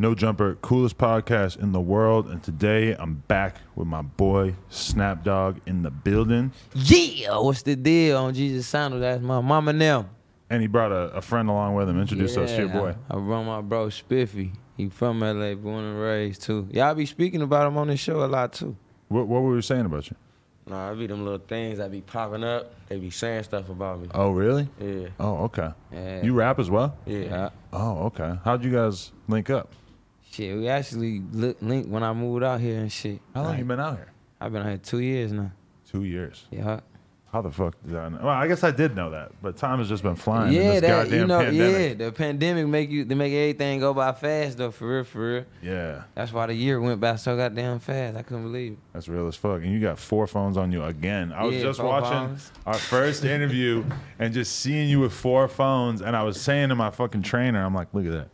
No Jumper, coolest podcast in the world. And today I'm back with my boy Snapdog in the building. Yeah, what's the deal on Jesus Sandal? That's my mama now. And he brought a, a friend along with him. Introduce us to your boy. I, I run my bro Spiffy. He from LA, born and raised too. Y'all be speaking about him on this show a lot too. What, what were we saying about you? Nah, I be them little things that be popping up. They be saying stuff about me. Oh, really? Yeah, Oh, okay. Yeah. You rap as well? yeah. Yeah. Oh, okay. How'd you guys link up? Shit, we actually li- linked when I moved out here and shit. How long Like, you been out here? I've been out here two years now. Two years. Yeah. How the fuck did I know? Well, I guess I did know that, but time has just been flying. in yeah, this that goddamn you know, pandemic. yeah, the pandemic make you they make everything go by fast though, for real, for real. Yeah, That's why the year went by so goddamn fast. I couldn't believe it. that's real as fuck. And you got four phones on you again. I was Yeah, just watching phones. our first interview and just seeing you with four phones. And I was saying to my fucking trainer, I'm like, look at that.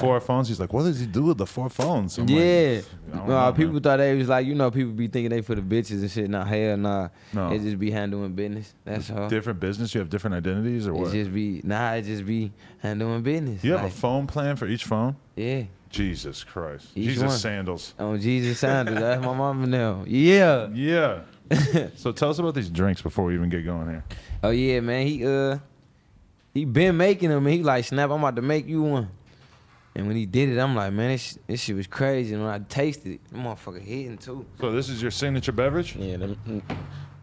Four phones. He's like, what does he do with the four phones? I'm yeah. Nah, know, people man. thought they was like, you know, people be thinking they for the bitches and shit. Nah, hell nah. No. It just be handling business. That's all. different business. You have different identities or what? It just be nah, it just be handling business. you have a phone plan for each phone? Yeah. Jesus Christ. Each Jesus one. sandals. On Jesus sandals. That's my mama now. Yeah. Yeah. so tell us about these drinks before we even get going here. Oh yeah, man. He uh he been making them he like snap, I'm about to make you one. And when he did it, I'm like, man, this, this shit was crazy. And when I tasted it, the motherfucker hitting too. So this is your signature beverage? Yeah, them,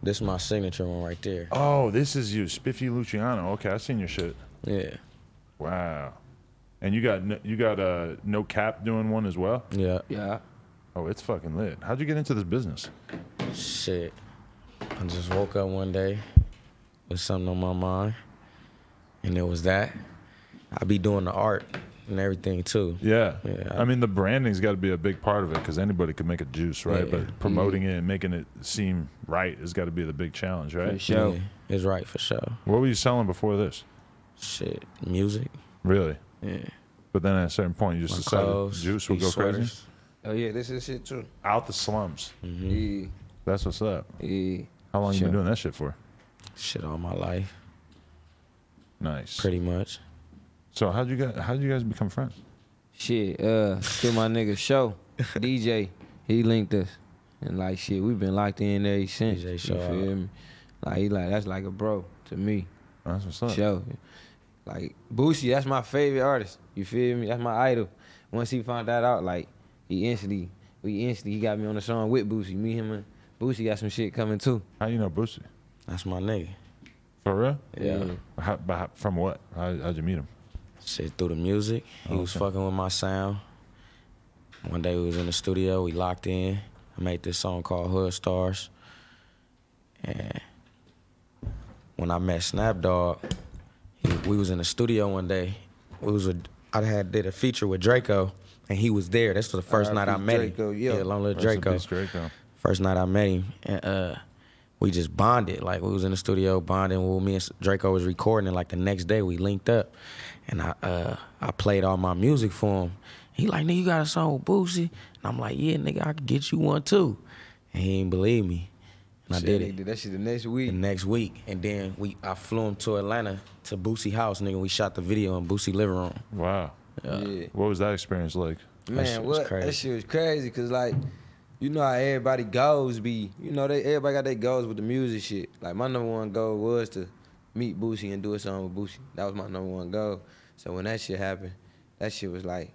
this is my signature one right there. Oh, this is you, Spiffy Luciano. Okay, I seen your shit. Yeah, Wow. And you got no- you got uh, no cap doing one as well. yeah. Yeah. Oh, it's fucking lit. How'd you get into this business? Shit. I just woke up one day with something on my mind, and it was that. I be doing the art and everything too. Yeah. Yeah, I, I- mean, the branding's got to be a big part of it because anybody could make a juice, right? Yeah. But promoting it and making it seem right has got to be the big challenge, right? For right? sure. Yeah, it's right for sure. What were you selling before this? Shit, music. Really? Yeah. But then at a certain point, you just My decided clothes, juice would go these crazy. Oh yeah, this is shit too. Out the slums. Mhm. Yeah. That's what's up. Yeah. How long you been doing that shit for? Shit all my life, Nice. pretty much. So how'd you guys how'd you guys become friends? Shit, uh, to my nigga show, DJ, he linked us. And like shit, we've been locked in there since. DJ you feel out. me? Like he like that's like a bro to me. That's what's up. Show. Like Boosie, that's my favorite artist. You feel me? That's my idol. Once he found that out, like he instantly, we instantly he got me on the song with Boosie. Me, him, and Boosie got some shit coming too. How you know Boosie? That's my nigga. For real? Yeah. How, but how- from what? How, how'd you meet him? Shit through the music. He was fucking with my sound. One day we was in the studio, we locked in. I made this song called Hood Stars. And when I met Snapdog, we was in the studio one day. We was a, I had did a feature with Draco, and he was there. That's the first night I met Draco, him. yeah. long little Draco. Draco. First night I met him, and uh, we just bonded. Like we was in the studio bonding. Well, me and Draco was recording, and like the next day we linked up, and I uh, I played all my music for him. He like, nigga, you got a song with Boosie? And I'm like, yeah, nigga, I could get you one too. And he didn't believe me, and I did it did that shit the next the week. next week. And then we I flew him to Atlanta to Boosie house, nigga. We shot the video in Boosie living room. Wow. Yeah. What was that experience like? shit Man, was what? crazy. That shit was crazy because like, you know how everybody goes be. You know they everybody got their goals with the music shit. Like my number one goal was to meet Boosie and do a song with Boosie. That was my number one goal. So when that shit happened, that shit was like,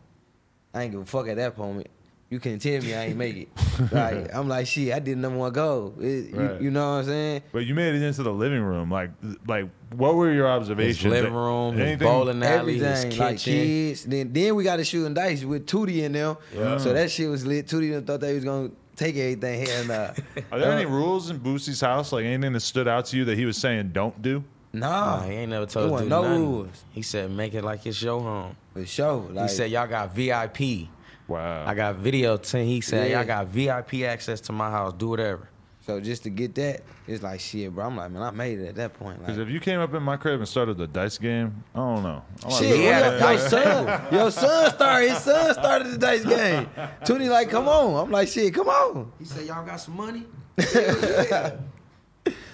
I ain't give a fuck at that moment. You can tell me I ain't make it. like I'm like shit. I did number one goal. It- you- Right. you, know what I'm saying? But you made it into the living room. Like, like, what were your observations? His living room, his bowling alley, his Everything kitchen. like kids. Then then we got to shooting dice with Tootie in there. Yeah. So that shit was lit. Tootie thought they was gonna take everything. Hell nah. Are there any Uh, rules in Boosie's house? Like anything that stood out to you that he was saying don't do? Nah, Nah, he ain't never told us wasn't do no nothing. rules. He said, make it like it's your home. for sure. Like, he said, y'all got VIP. Wow. I got video 10. He said, Yeah. y'all got VIP access to my house. Do whatever. so just to get that, it's like shit, bro. I'm like, man, I made it at that point. Because Like, if you came up in my crib and started the dice game, I don't know. I'm like, shit, he your, had a your dice son, your son started. His son started the dice game. Tootie like, come on. I'm like, shit, come on. He said, y'all got some money?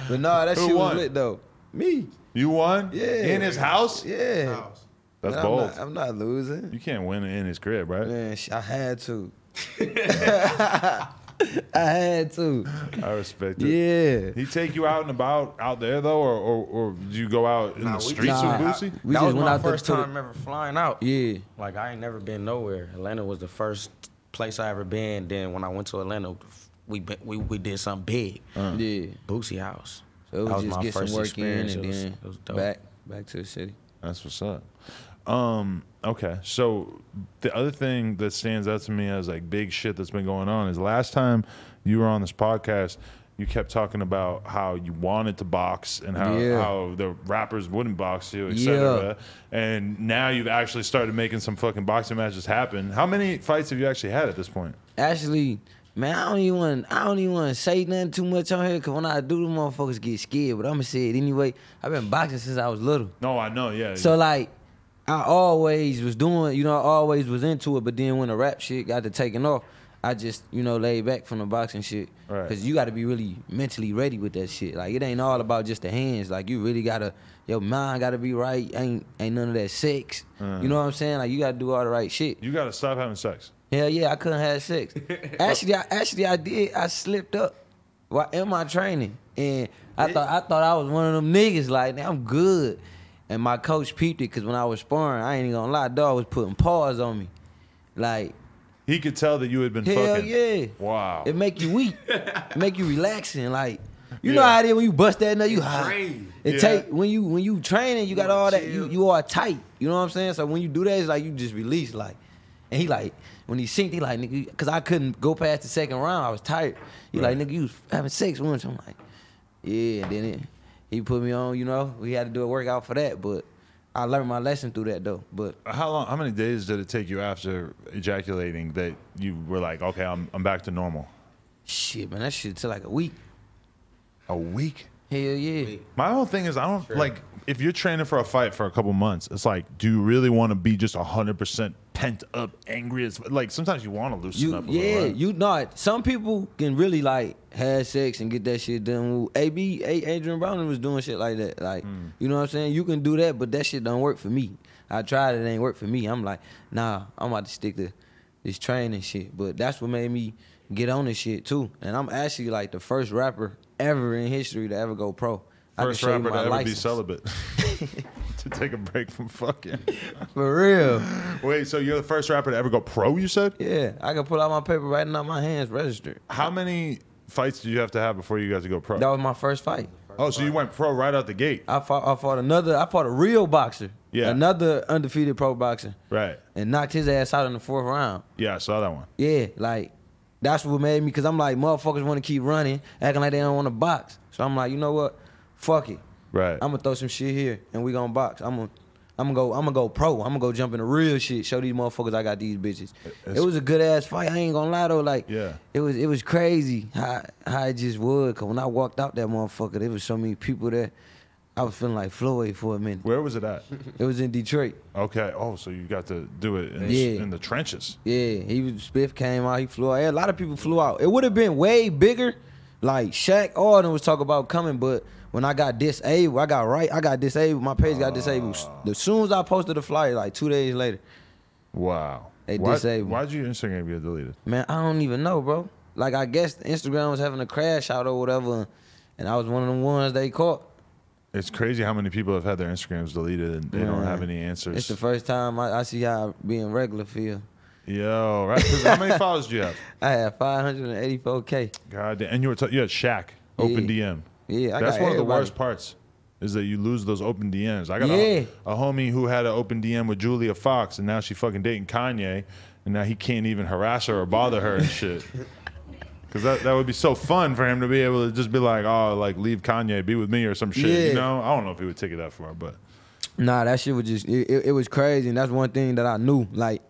But nah, that Who shit won? was lit though. Me, You won? Yeah. In his house? yeah. That's bold. I'm not, I'm not losing. You can't win in his crib, right? Man, I had to. I had to. I respect it. Yeah. He take you out and about out there though, or or, or do you go out in Nah, the streets just- with Nah, Boosie? We that just was went my out first to the- time ever flying out. Yeah. Like I ain't never been nowhere. Atlanta was the first place I ever been. Then when I went to Atlanta, we we we did something big. Uh. Yeah. Boosie House. So it That was, was just my get some first work in experience. and was- then it was dope. back back to the city. That's what's up. Um, okay. So the other thing that stands out to me as like big shit that's been going on is last time you were on this podcast, you kept talking about how you wanted to box and how, Yeah. how the rappers wouldn't box you, etc. Yeah. And now you've actually started making some fucking boxing matches happen. How many fights have you actually had at this point? Actually, man, I don't even want I don't even want to say nothing too much on here because when I do, the motherfuckers get scared. But I'm gonna say it anyway. I've been boxing since I was little. No, I know, yeah. So like, I always was doing, you know, I always was into it. But then when the rap shit got to taking off, I just, you know, laid back from the boxing shit. Right. Cause you got to be really mentally ready with that shit. Like it ain't all about just the hands. Like you really gotta, your mind gotta be right. Ain't ain't none of that sex. You uh-huh. know what I'm saying? Like you gotta do all the right shit. you gotta stop having sex. Hell yeah, I couldn't have sex. Oh. actually, I actually I did. I slipped up while in my training, and I thought I thought I was one of them niggas. Like, I'm good. And my coach peeped it because when I was sparring, I ain't even gonna lie, dog was putting paws on me. Like, He could tell that you had been hell fucking. yeah. Wow. It make you weak. it make you relaxing. Like, you Yeah. know how it is when you bust that nut, you high. It Yeah. take when you when you training, you got all that you you are tight. You know what I'm saying? So when you do that, it's like you just release like. And he like when he synced, he like nigga, cause I couldn't go past the second round. I was tired. He Right. like nigga, you was having sex once. I'm like, yeah. And then it, he put me on. You know, we had to do a workout for that, but I learned my lesson through that though. But How long? How many days did it take you after ejaculating that you were like, okay, I'm I'm back to normal? shit, man, that shit took like a week. A week. Hell yeah. Week. My whole thing is I don't like if you're training for a fight for a couple months. It's like, do you really want to be just hundred percent pent up, angry? As like sometimes you want to loosen You up. A yeah, little, right? you not. Some people can really like have sex and get that shit done. AB A- Adrien Broner was doing shit like that. Like Hmm. you know what I'm saying? You can do that, but that shit don't work for me. I tried it, it ain't work for me. I'm like, nah, I'm about to stick to this training shit. But that's what made me get on this shit too. And I'm actually like the first rapper ever in history to ever go pro. First rapper to ever be celibate. to take a break from fucking. For real. Wait, so you're the first rapper to ever go pro? You said. Yeah, I can pull out my paper right now. My hands registered. How many fights did you have to have before you got to go pro? That was my first fight. oh, so you went pro right out the gate, I fought, I fought another. I fought a real boxer. Yeah. Another undefeated pro boxer, right? and knocked his ass out in the fourth round. Yeah, I saw that one. Yeah, like that's what made me. Cause I'm like, motherfuckers want to keep running, acting like they don't want to box. So I'm like, you know what? Fuck it. Right. I'm gonna throw some shit here, and we gonna box. I'm gonna. I'm gonna go. I'm gonna go pro. I'm gonna go jump in the real shit. Show these motherfuckers I got these bitches. It was a good ass fight. I ain't gonna lie though. Like, Yeah. it was. It was crazy how how it just was. Cause when I walked out that motherfucker, there was so many people there. I was feeling like Floyd for a minute. Where was it at? It was in Detroit. Okay. Oh, so you got to do it in, Yeah. in the trenches. Yeah, he was Spiff came out. He flew out. Yeah, a lot of people flew out. It would have been way bigger. Like Shaq, them was talking about coming, but when I got disabled, I got right. I got disabled. My page got disabled. As oh. soon as I posted the flyer, like two days later, Wow. They Why, disabled. Why'd your Instagram get deleted? man, I don't even know, bro. Like I guess Instagram was having a crash out or whatever, and I was one of the ones they caught. It's crazy how many people have had their Instagrams deleted and they don't have any answers. It's the first time I, I see how being regular feel. Yo, right? how many followers do you have? I had 584k. God damn. And you were t- you had Shaq, open DM. Yeah, I That's one of the worst parts. Is that you lose those open DMs? I got Yeah. a, a homie who had an open DM with Julia Fox, and now she fucking dating Kanye, and now he can't even harass her or bother her and shit. Because that, that would be so fun for him to be able to just be like, oh, like leave Kanye, be with me or some shit. Yeah. You know, I don't know if he would take it that far, but Nah, that shit was just it, it, it was crazy, and that's one thing that I knew. Like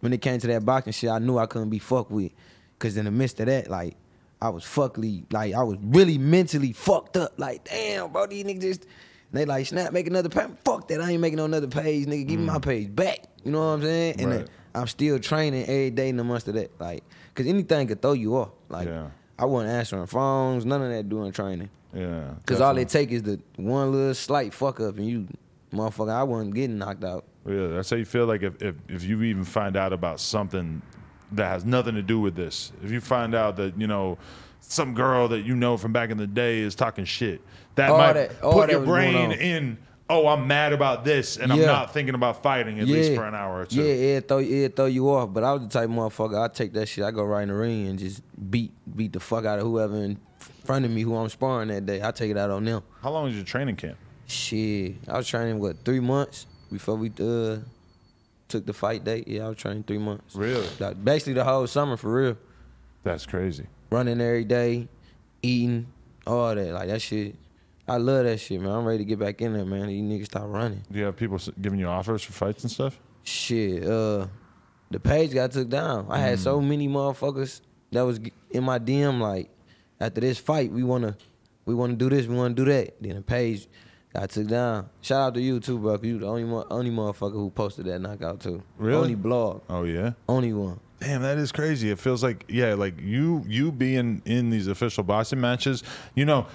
when it came to that boxing shit, I knew I couldn't be fucked with, cause in the midst of that, like I was fuckly, like I was really mentally fucked up. Like damn, bro, these niggas just they like snap, make another page. Fuck that, I ain't making no another page, nigga. Give me mm. my page back. You know what I'm saying? And then Right. I'm still training every day in the months of that, like, cause anything could throw you off. Like Yeah. I wasn't answering phones, none of that doing training. yeah. Cause all they take is the one little slight fuck up, and you motherfucker, I wasn't getting knocked out. Yeah, that's how you feel like if, if if you even find out about something that has nothing to do with this. If you find out that you know some girl that you know from back in the day is talking shit, that All might that- put your brain in. Oh, I'm mad about this, and I'm not thinking about fighting at least for an hour or two. Yeah, it throw it throw you off. But I was the type of motherfucker. I take that shit. I go right in the ring and just beat beat the fuck out of whoever in front of me who I'm sparring that day. I take it out on them. How long is your training camp? Shit, I was training what three months before we uh took the fight date. Yeah, I was training three months. Really? Like, basically the whole summer for real. That's crazy. Running every day, eating, all that. Like that shit. I love that shit, man. I'm ready to get back in there, man. These niggas stop running. Do you have people giving you offers for fights and stuff? Shit, uh, the page got took down. I had so many motherfuckers that was in my DM like, after this fight, we wanna, we wanna do this, we wanna do that. Then the page got took down. Shout out to you too, bro. You the only mo- only motherfucker who posted that knockout too. Really? Only blog, Oh yeah. only one. Damn, that is crazy. It feels like yeah, like you you being in these official boxing matches, you know,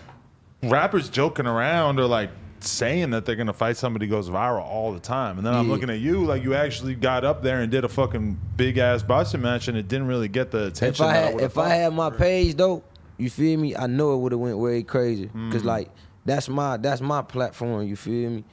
rappers joking around or like saying that they're gonna fight somebody goes viral all the time. And then I'm Yeah. looking at you like you actually got up there and did a fucking big ass boxing match and it didn't really get the If attention. I had would've if I had my page though, you feel me? I know it would have went way crazy. Cause mm. like that's my that's my platform. You feel me?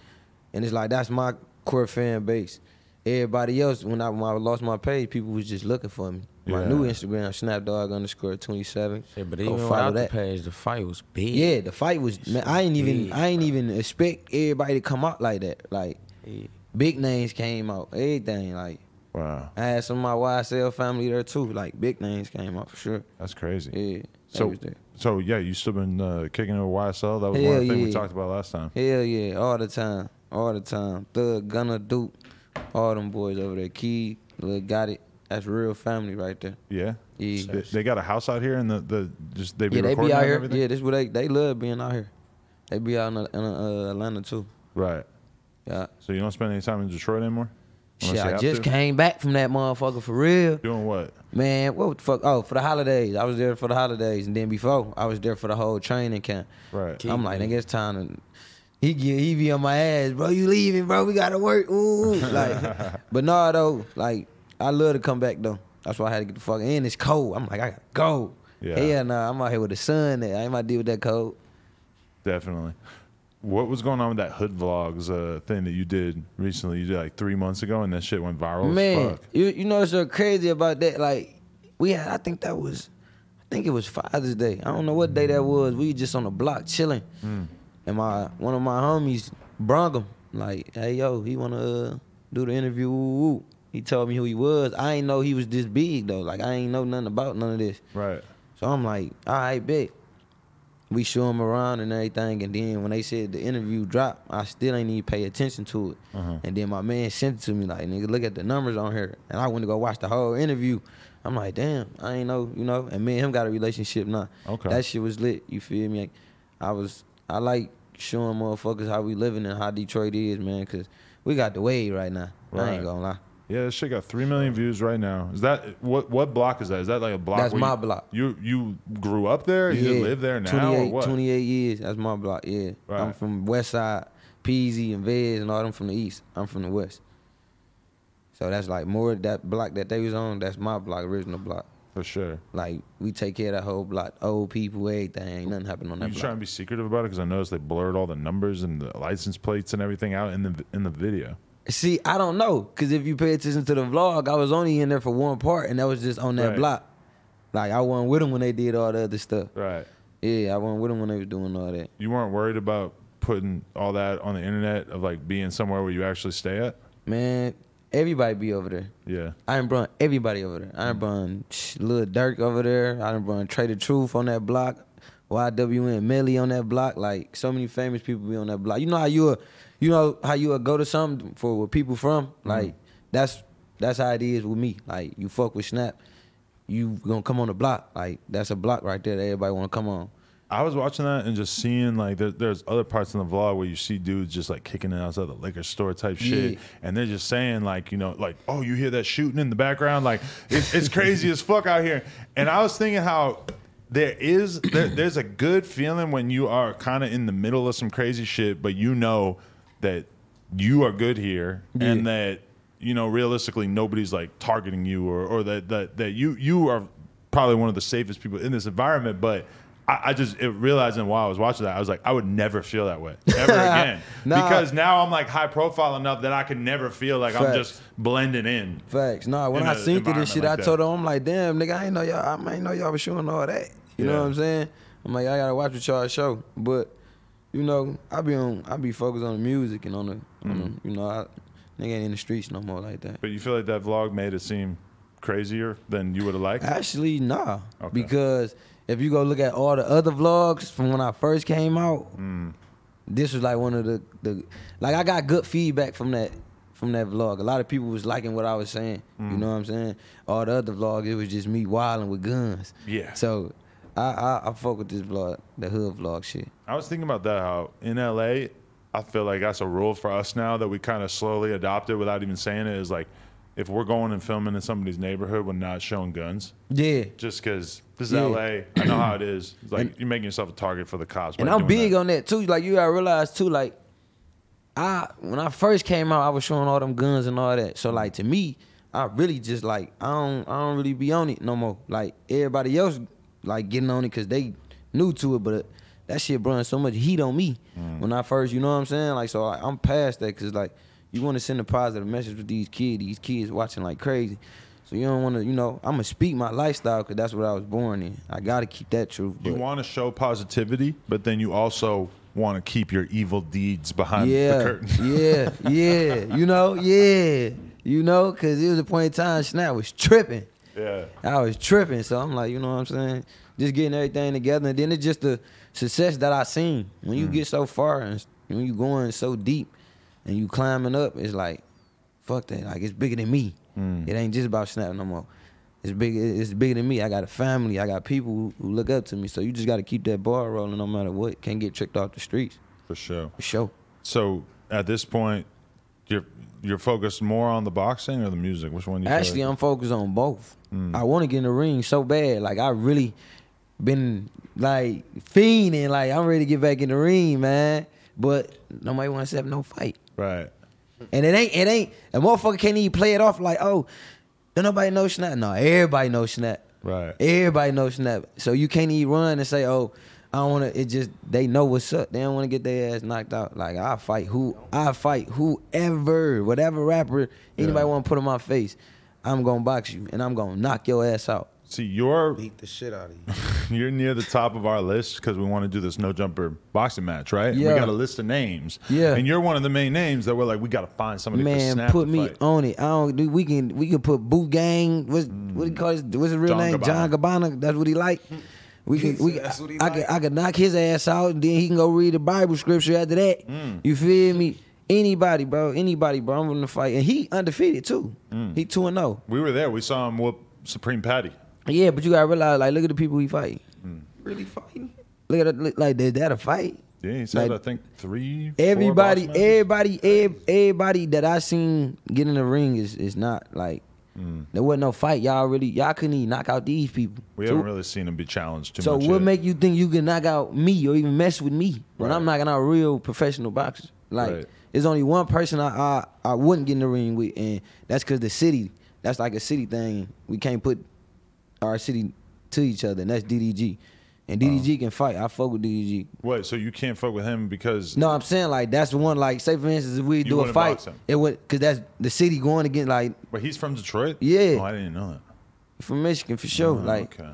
And it's like that's my core fan base. Everybody else, when I when I lost my page, people was just looking for me. My Yeah. new Instagram, Snapdog underscore twenty seven. Yeah, but Go even follow without the that. page, the fight was big. Yeah, the fight was man. I ain't even Big. I ain't even expect everybody to come out like that. Like Yeah. big names came out, everything. Like Wow, I had some of my YSL family there too. Like big names came out for sure. that's crazy. Yeah, So. So yeah, you still been uh, kicking it with YSL. That was one Hell of the things we talked about last time. Hell yeah, all the time, all the time. Thug, Gunna, Duke, all them boys over there. Key, Lil Gotit. That's real family right there. Yeah. Yeah, They, they got a house out here and the, the just they be yeah, they be out here. Yeah, this what they they love being out here. They be out in, in uh, Atlanta too. Right. Yeah. So you don't spend any time in Detroit anymore? Shit, I just to? came back from that motherfucker for real. Doing what? Man, what the fuck? Oh, for the holidays. I was there for the holidays, and then before I was there for the whole training camp. Right. Keep I'm like, me. nigga, it's time to. He get, he be on my ass, bro. You leaving, bro? We gotta work. Ooh, like, but no, though, like, I love to come back though. That's why I had to get the fuck in. It's cold. I'm like, I gotta go. Yeah. Hell nah, I'm out here with the sun. I ain't about to deal with that cold. Definitely. What was going on with that hood vlogs uh, thing that you did recently? You did like three months ago, and that shit went viral. as Man, fuck. you you know what's so crazy about that? Like, we had, I think that was, I think it was Father's Day. I don't know what day that was. We just on the block chilling, Hmm. and my one of my homies brung him like, hey yo, he wanna uh, do the interview. Woo, woo. He told me who he was. I ain't know he was this big though. Like I ain't know nothing about none of this. Right. So I'm like, all right, bet. We show him around and everything, and then when they said the interview dropped, I still ain't even pay attention to it. Uh-huh. And then my man sent it to me like, nigga, look at the numbers on here. And I went to go watch the whole interview. I'm like, damn, I ain't know, you know. And me and him got a relationship now. Okay. That shit was lit. You feel me? Like, I was, I like showing motherfuckers how we living and how Detroit is, man, because we got the wave right now. I ain't gonna lie. Yeah, this shit got three million views right now. Is that what? What block is that? Is that like a block? That's my you, block. You you grew up there? You live there now, 28, or what? 28 years. That's my block. Yeah. I'm from West Side, Peezy and Veeze and all them from the East. I'm from the West. So that's like more that block that they was on. That's my block, original block. For sure. Like we take care of that whole block, old people, everything. Ain't nothing happen on that You block. trying to be secretive about it because I noticed they blurred all the numbers and the license plates and everything out in the in the video. See, I don't know, cause if you pay attention to the vlog, I was only in there for one part, and that was just on that Right. block. Like I wasn't with them when they did all the other stuff. Right. Yeah, I wasn't with them when they was doing all that. You weren't worried about putting all that on the internet of like being somewhere where you actually stay at. Man, everybody be over there. Yeah. I done brought everybody over there. I done mm. brought Lil Durk over there. I done brought Trae tha Truth on that block. YNW Melly on that block. Like so many famous people be on that block. You know how you a, you know how you would go to something for where people from. Mm-hmm. Like that's that's how it is with me. Like you fuck with Snap, you gonna come on the block. Like that's a block right there that everybody wanna come on. I was watching that and just seeing like there, there's other parts in the vlog where you see dudes just like kicking it outside the liquor store type shit, Yeah. and they're just saying like you know like oh you hear that shooting in the background like it's, it's crazy as fuck out here, and I was thinking how there is there, there's a good feeling when you are kind of in the middle of some crazy shit, but you know that you are good here and that you know realistically nobody's like targeting you or, or that, that that you you are probably one of the safest people in this environment but I, I just it, realizing while I was watching that I was like I would never feel that way ever again Nah. because now I'm like high profile enough that I can never feel like I'm just blending in Facts. No, when I seen through this shit, like I told them, I'm like, damn, nigga, I ain't know y'all. I ain't know y'all was showing all that. You know what I'm saying? I'm like, I gotta watch what y'all show, but you know, I be on, I be focused on the music and on the, Mm-hmm. the you know, I, nigga ain't in the streets no more like that. but you feel like that vlog made it seem crazier than you would have liked Actually, nah, Okay. because if you go look at all the other vlogs from when I first came out, Mm. this was like one of the the like I got good feedback from that from that vlog. A lot of people was liking what I was saying. Mm. You know what I'm saying? All the other vlogs, it was just me wilding with guns. Yeah. So I I, I fuck with this vlog, the hood vlog shit. I was thinking about that. How in LA, I feel like that's a rule for us now that we kind of slowly adopted without even saying it. Is like, if we're going and filming in somebody's neighborhood, we're not showing guns. Yeah. Just because this is Yeah. LA, I know how it is. It's like you're making yourself a target for the cops. by And I'm doing big that. on that too. Like you gotta realize too, like I when I first came out, I was showing all them guns and all that. So mm-hmm. like to me, I really just like I don't I don't really be on it no more. Like everybody else like getting on it because they new to it, but uh, that shit brought so much heat on me mm. when I first, you know what I'm saying? Like so I, I'm past that because like you want to send a positive message with these kids. These kids watching like crazy. So you don't want to, you know, I'm gonna speak my lifestyle because that's what I was born in. I gotta keep that truth. You want to show positivity, but then you also want to keep your evil deeds behind the yeah, curtain. yeah, yeah. You know, yeah. You know, cause it was a point in time Snap was tripping. Yeah. I was tripping. So I'm like, you know what I'm saying? Just getting everything together. And then it's just the success that I seen. When Mm. you get so far and when you going so deep and you climbing up, it's like, fuck that. Like it's bigger than me. Mm. It ain't just about Snap no more. It's big. It's bigger than me. I got a family. I got people who, who look up to me. So you just got to keep that ball rolling no matter what. Can't get tricked off the streets. For sure. For sure. So at this point, you're you're focused more on the boxing or the music. Which one? You Actually? I'm focused on both. Mm. I want to get in the ring so bad. Like I really been like fiending. Like I'm ready to get back in the ring, man. But nobody wants to have no fight. right. And it ain't. It ain't. A motherfucker can't even play it off like, oh, don't nobody know snap. No, everybody knows snap. Right. Everybody knows snap. So you can't even run and say, oh. I don't want to. It just they know what's up. They don't want to get their ass knocked out. Like I fight who I fight whoever, whatever rapper anybody Yeah. want to put in my face. I'm gonna box you and I'm gonna knock your ass out. See, you're Beat the shit out of you. you're near the top of our list because we want to do this no jumper boxing match, right? Yeah. We got a list of names. Yeah. And you're one of the main names that we're like, we got to find somebody for Man, Snap put to me fight. on it. I don't do. We can we can put Boot Gang. What's what do you call his? What's his real John name? Gabbana. John Gabbana. That's what he like. We can we can, That's what he I like. could I could knock his ass out and then he can go read the Bible scripture after that. Mm. You feel me? Anybody, bro. Anybody, bro. I'm willing to fight, and he undefeated too. Mm. He two and zero. We were there. We saw him whoop Supreme Patty. Yeah, but you gotta realize, like, look at the people he fight. Really fighting? Look at it, like is that a fight? Yeah, he said, Like, I think three. Everybody, everybody, ev- everybody that I seen get in the ring is is not like there wasn't no fight. Y'all really, y'all couldn't even knock out these people. We so, haven't really seen him be challenged too so much. So what yet. make you think you can knock out me or even mess with me when Right. I'm knocking out real professional boxers? Like, Right. There's only one person I, I I wouldn't get in the ring with, and that's because the city. That's like a city thing. We can't put our city to each other, and that's DDG. And DDG oh. can fight. I fuck with DDG. What? So you can't fuck with him because No, I'm saying like that's the one. Like, say for instance, if we do a fight, it would because that's the city going against like But he's from Detroit. Yeah. Oh, I didn't know that. from Michigan for sure. Oh, like okay.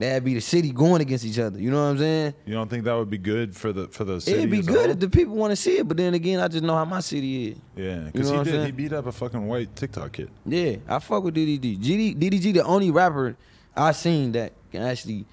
That'd be the city going against each other. You know what I'm saying? You don't think that would be good for the for the city? It'd be good if the people want to see it, but then again, I just know how my city is. Yeah, You because know he did. He beat up a fucking white TikTok kid. Yeah, I fuck with DDG. GD, DDG, the only rapper I seen that can actually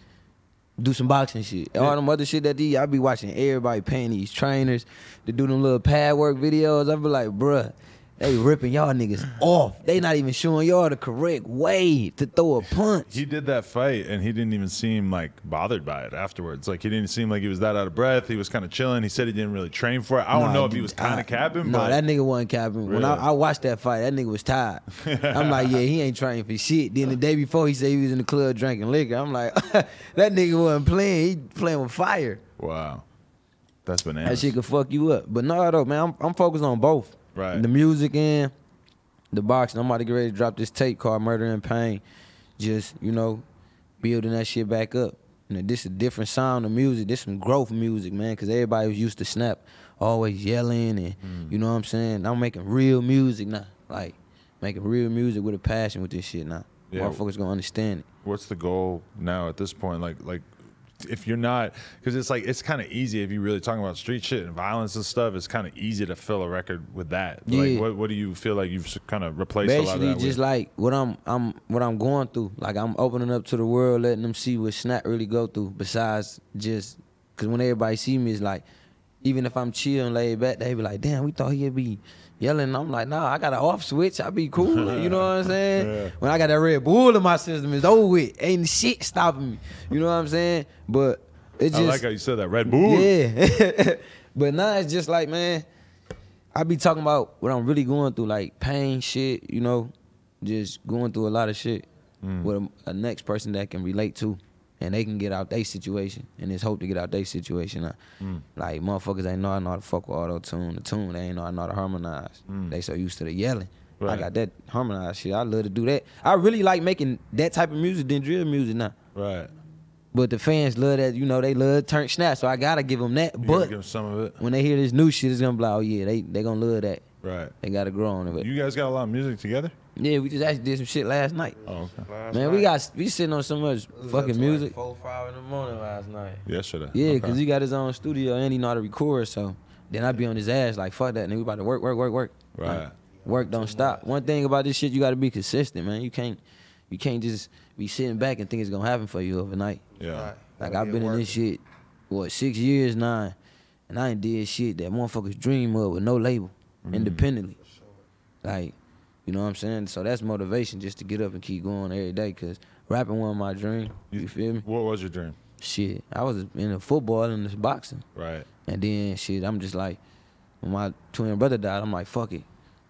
do some boxing shit. All them other shit that they, I be watching everybody paying these trainers to do them little pad work videos. I be like, bruh, they ripping y'all niggas off. They not even showing y'all the correct way to throw a punch. He did that fight, and he didn't even seem like bothered by it afterwards. Like he didn't seem like he was that out of breath. He was kind of chilling. He said he didn't really train for it. I don't Nah, know if he was kind of capping, Nah, but that nigga wasn't capping. When I, I watched that fight, that nigga was tired. I'm like, yeah, he ain't training for shit. Then the day before, he said he was in the club drinking liquor. I'm like, that nigga wasn't playing. He playing with fire. wow. That's bananas. That shit could fuck you up. But no, though, man, I'm, I'm focused on both. Right. The music in, the boxing. I'm about to get ready to drop this tape called Murder and Pain. Just, you know, building that shit back up. You know, this is a different sound of music. This some growth music, man, because everybody was used to snap, always yelling and, Mm. you know what I'm saying? I'm making real music now. Like, making real music with a passion with this shit now. Yeah. Motherfuckers gonna understand it. What's the goal now at this point? Like, like if you're not, because it's like it's kind of easy if you really talking about street shit and violence and stuff. It's kind of easy to fill a record with that. Like, what what do you feel like you've kind of replaced a lot of Basically, that just with? like what I'm, I'm, what I'm going through. Like I'm opening up to the world, letting them see what Snap really go through. Besides just, cause when everybody see me, it's like, even if I'm chill and laid back, they be like, "Damn, we thought he'd be yelling." I'm like, "Nah, I got an off switch. I be cool." you know what I'm saying? Yeah. When I got that Red Bull in my system, it's over with. Ain't shit stopping me. You know what I'm saying? But it just I like how you said that. Red Bull. yeah. but now it's just like, man, I be talking about what I'm really going through, like pain, shit, you know, just going through a lot of shit Mm. with a, a next person that can relate to. And they can get out their situation, and it's hope to get out their situation. Now. Mm. Like motherfuckers ain't know I know how to fuck with auto tune, the tune. They ain't know I know how to harmonize. Mm. They so used to the yelling. Right. I got that harmonized shit. I love to do that. I really like making that type of music than drill music now. Right. But the fans love that, you know, they love turn snap, so I gotta give them that. You but some of it. when they hear this new shit, it's gonna be like, oh yeah, they they gonna love that. Right. They gotta grow on it. You guys got a lot of music together. Yeah, we just actually did some shit last night. Oh, okay. Man, we got we sitting on so much It was up fucking to music. Like four, five in the morning last night. Yesterday. Yeah, Okay. cause he got his own studio and he know how to record. So then I'd be on his ass like, fuck that, and we about to work, work, work, work. Right. Like, work don't stop. One thing about this shit, you got to be consistent, man. You can't you can't just be sitting back and think it's gonna happen for you overnight. Yeah. Like I've been in this shit, what six years now, and I ain't did shit that motherfuckers dream of with no label, Mm-hmm. independently. Like, you know what I'm saying? So that's motivation just to get up and keep going every day. Cause rapping was my dream. You feel me? What was your dream? Shit, I was in the football and this boxing, Right. and then shit, I'm just like, when my twin brother died, I'm like, fuck it.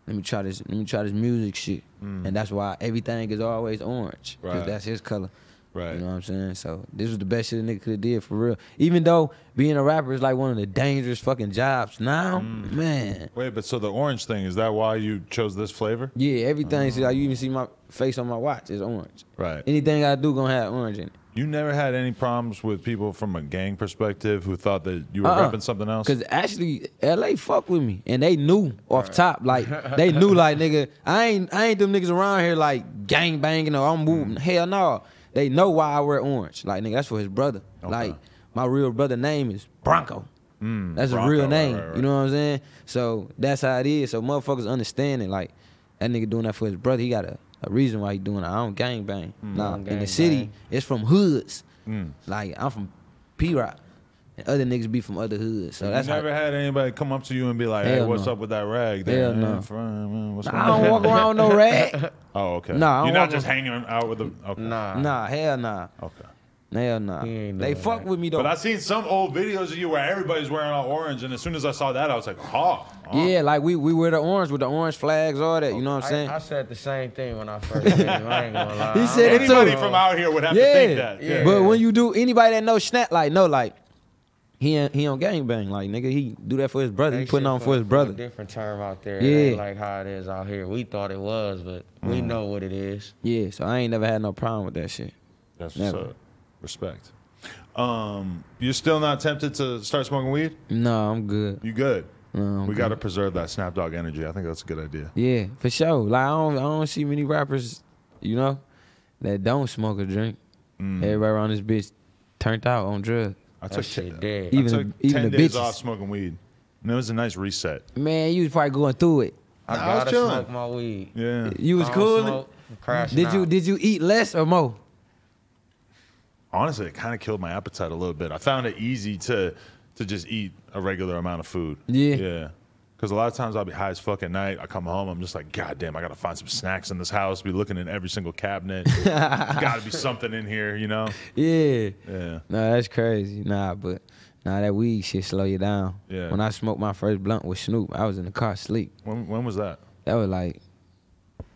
Let me try this. Let me try this music shit, and that's why everything is always orange. Cause Mm. Right. that's his color. Right. You know what I'm saying? So this was the best shit a nigga could have did for real. Even though being a rapper is like one of the dangerous fucking jobs now, Mm. man. Wait, but so the orange thing is that why you chose this flavor? Yeah, everything. See, like you even see my face on my watch is orange. Right. Anything I do gonna have orange in it. You never had any problems with people from a gang perspective who thought that you were Uh-uh. repping something else? Cause actually, LA fuck with me, and they knew off top, like they knew, like nigga, I ain't, I ain't them niggas around here like gang banging or I'm moving. Mm. Hell no, they know why I wear orange. Like nigga, that's for his brother. Okay. Like my real brother name is Bronco. Mm, That's Bronco, a real name. right, right. You know what I'm saying? So that's how it is. So motherfuckers understand it. Like that nigga doing that for his brother. He got a, a reason why he doing it. I don't gang bang. Nah, don't in the city, bang. it's from hoods. Mm. Like I'm from P Rock, and other niggas be from other hoods. So you that's never how. had anybody come up to you and be like, "Hey, what's no. up with that rag?" Hell There, no. man, friend, man, what's I don't walk around with no rag. Oh, okay. Nah, you're not just ar- hanging out with the. Okay. Nah. Nah, hell nah. Okay. Hell nah. He They fuck that. with me though. But I seen some old videos of you where everybody's wearing all orange, and as soon as I saw that, I was like, "Oh, oh. yeah, like we we wear the orange with the orange flags, all that. You know what I'm saying? I, I said the same thing when I first met him. I ain't gonna lie. He I said it too. Anybody from out here would have yeah. to think that. Yeah. But when you do anybody that knows snap, like no, like he ain't, he on gang bang, like nigga, he do that for his brother. They He putting on from- for his brother. A different term out there. Yeah. It ain't like how it is out here. We thought it was, but we know what it is. Yeah, so I ain't never had no problem with that shit. That's what's up. Respect. Um, you're still not tempted to start smoking weed? No, I'm good. You good? No, I'm we good. got to preserve that Snapdog energy. I think that's a good idea. Yeah, for sure. Like I don't I don't see many rappers, you know, that don't smoke or drink. Mm. Everybody around this bitch turned out on drugs. I took, shit t- dead. I Even took the- even 10 the days bitches. off smoking weed. And it was a nice reset. Man, you was probably going through it. I Nah, I was gotta chilling. smoke my weed. Yeah. You was I don't cool. smoke, I'm Did you out. did you eat less or more? Honestly, it kind of killed my appetite a little bit. I found it easy to to just eat a regular amount of food. Yeah. Yeah. Because a lot of times I'll be high as fuck at night. I come home, I'm just like, God damn, I gotta find some snacks in this house. Be looking in every single cabinet. There's gotta be something in here, you know? Yeah. Yeah. No, that's crazy. Nah, but nah, that weed shit slow you down. Yeah. When I smoked my first blunt with Snoop, I was in the car asleep. When when was that? That was like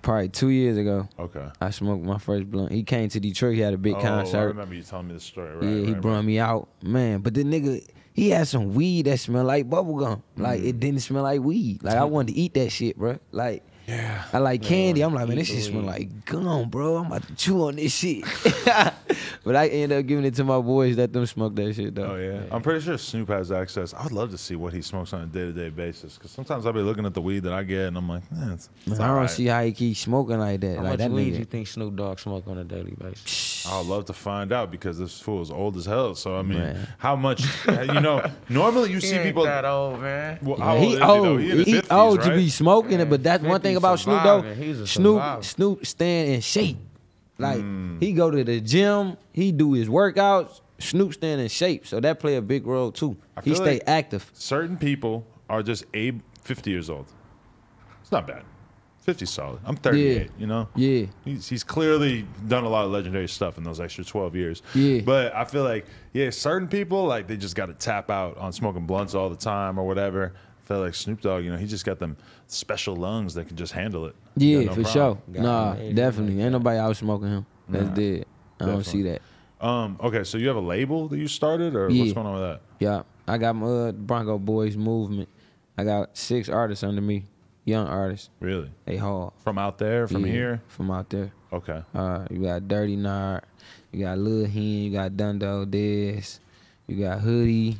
probably two years ago. Okay. I smoked my first blunt. He came to Detroit. He had a big oh, I concert. remember you telling me the story. Right, yeah, he right, brought right. me out, man. But the nigga, he had some weed that smelled like bubblegum. Like Mm. it didn't smell like weed. Like I wanted to eat that shit, bro. Like Yeah. I like candy. I'm like, man, this the shit smell weed. like gum, bro. I'm about to chew on this shit. but I end up giving it to my boys. Let them smoke that shit though. Oh yeah. I'm pretty sure Snoop has access. I'd love to see what he smokes on a day to day basis because sometimes I'll be looking at the weed that I get and I'm like, eh, it's, it's Man, I don't alright. see how he keep smoking like that. How like much that weed nigga. you think Snoop Dogg smoke on a daily basis? I'd love to find out because this fool is old as hell. So I mean, Man. how much? you know, normally you see people. That old, man. Well, Yeah, how old he is he old. He in He 50s, old to be smoking Yeah, it, but that's one thing 50 about Snoop though. He's a Snoop survivor. Snoop stand in shape. Like Hmm. he go to the gym, he do his workouts. Snoop stand in shape, so that play a big role too. I He stay like- active. Certain people are just a 50 years old. It's not bad. 50 solid. I'm 38. You know. Yeah, He's, he's clearly done a lot of legendary stuff in those extra 12 years. Yeah. But I feel like, yeah, certain people, like, they just got to tap out on smoking blunts all the time or whatever. I feel like Snoop Dogg, you know, he just got them special lungs that can just handle it. Yeah, no for problem. sure. Got Nah, him definitely. Ain't nobody out smoking him. That's Nah, dead. I don't see that. Um, okay, so you have a label that you started, or what's going on with that? Yeah, I got my uh, Bronco Boys movement. I got six artists under me, young artists. Really? They hard. From out there, from Yeah, here? From out there. Okay. Uh, you got Dirty Nard, you got Lil Hen, you got Dundo Dez, you got Hoodie.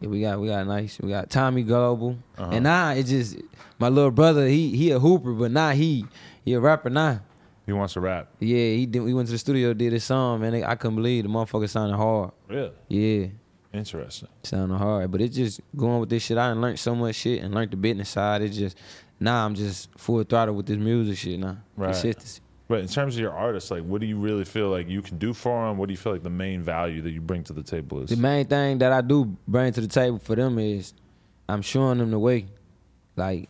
Yeah, we got we got nice. We got Tommy Global, Uh-huh. and now it's just my little brother. He he a hooper, but now he he a rapper now. He wants to rap. Yeah, he did. We went to the studio, did his song, man. I couldn't believe the motherfucker sounded hard. Really? Yeah, Interesting. sounding hard. But it's just going with this shit. I learned so much shit and learned the business side. It's just now I'm just full throttle with this music shit now. Right. Consistency. But in terms of your artists, like, what do you really feel like you can do for them? What do you feel like the main value that you bring to the table is? The main thing that I do bring to the table for them is I'm showing them the way, like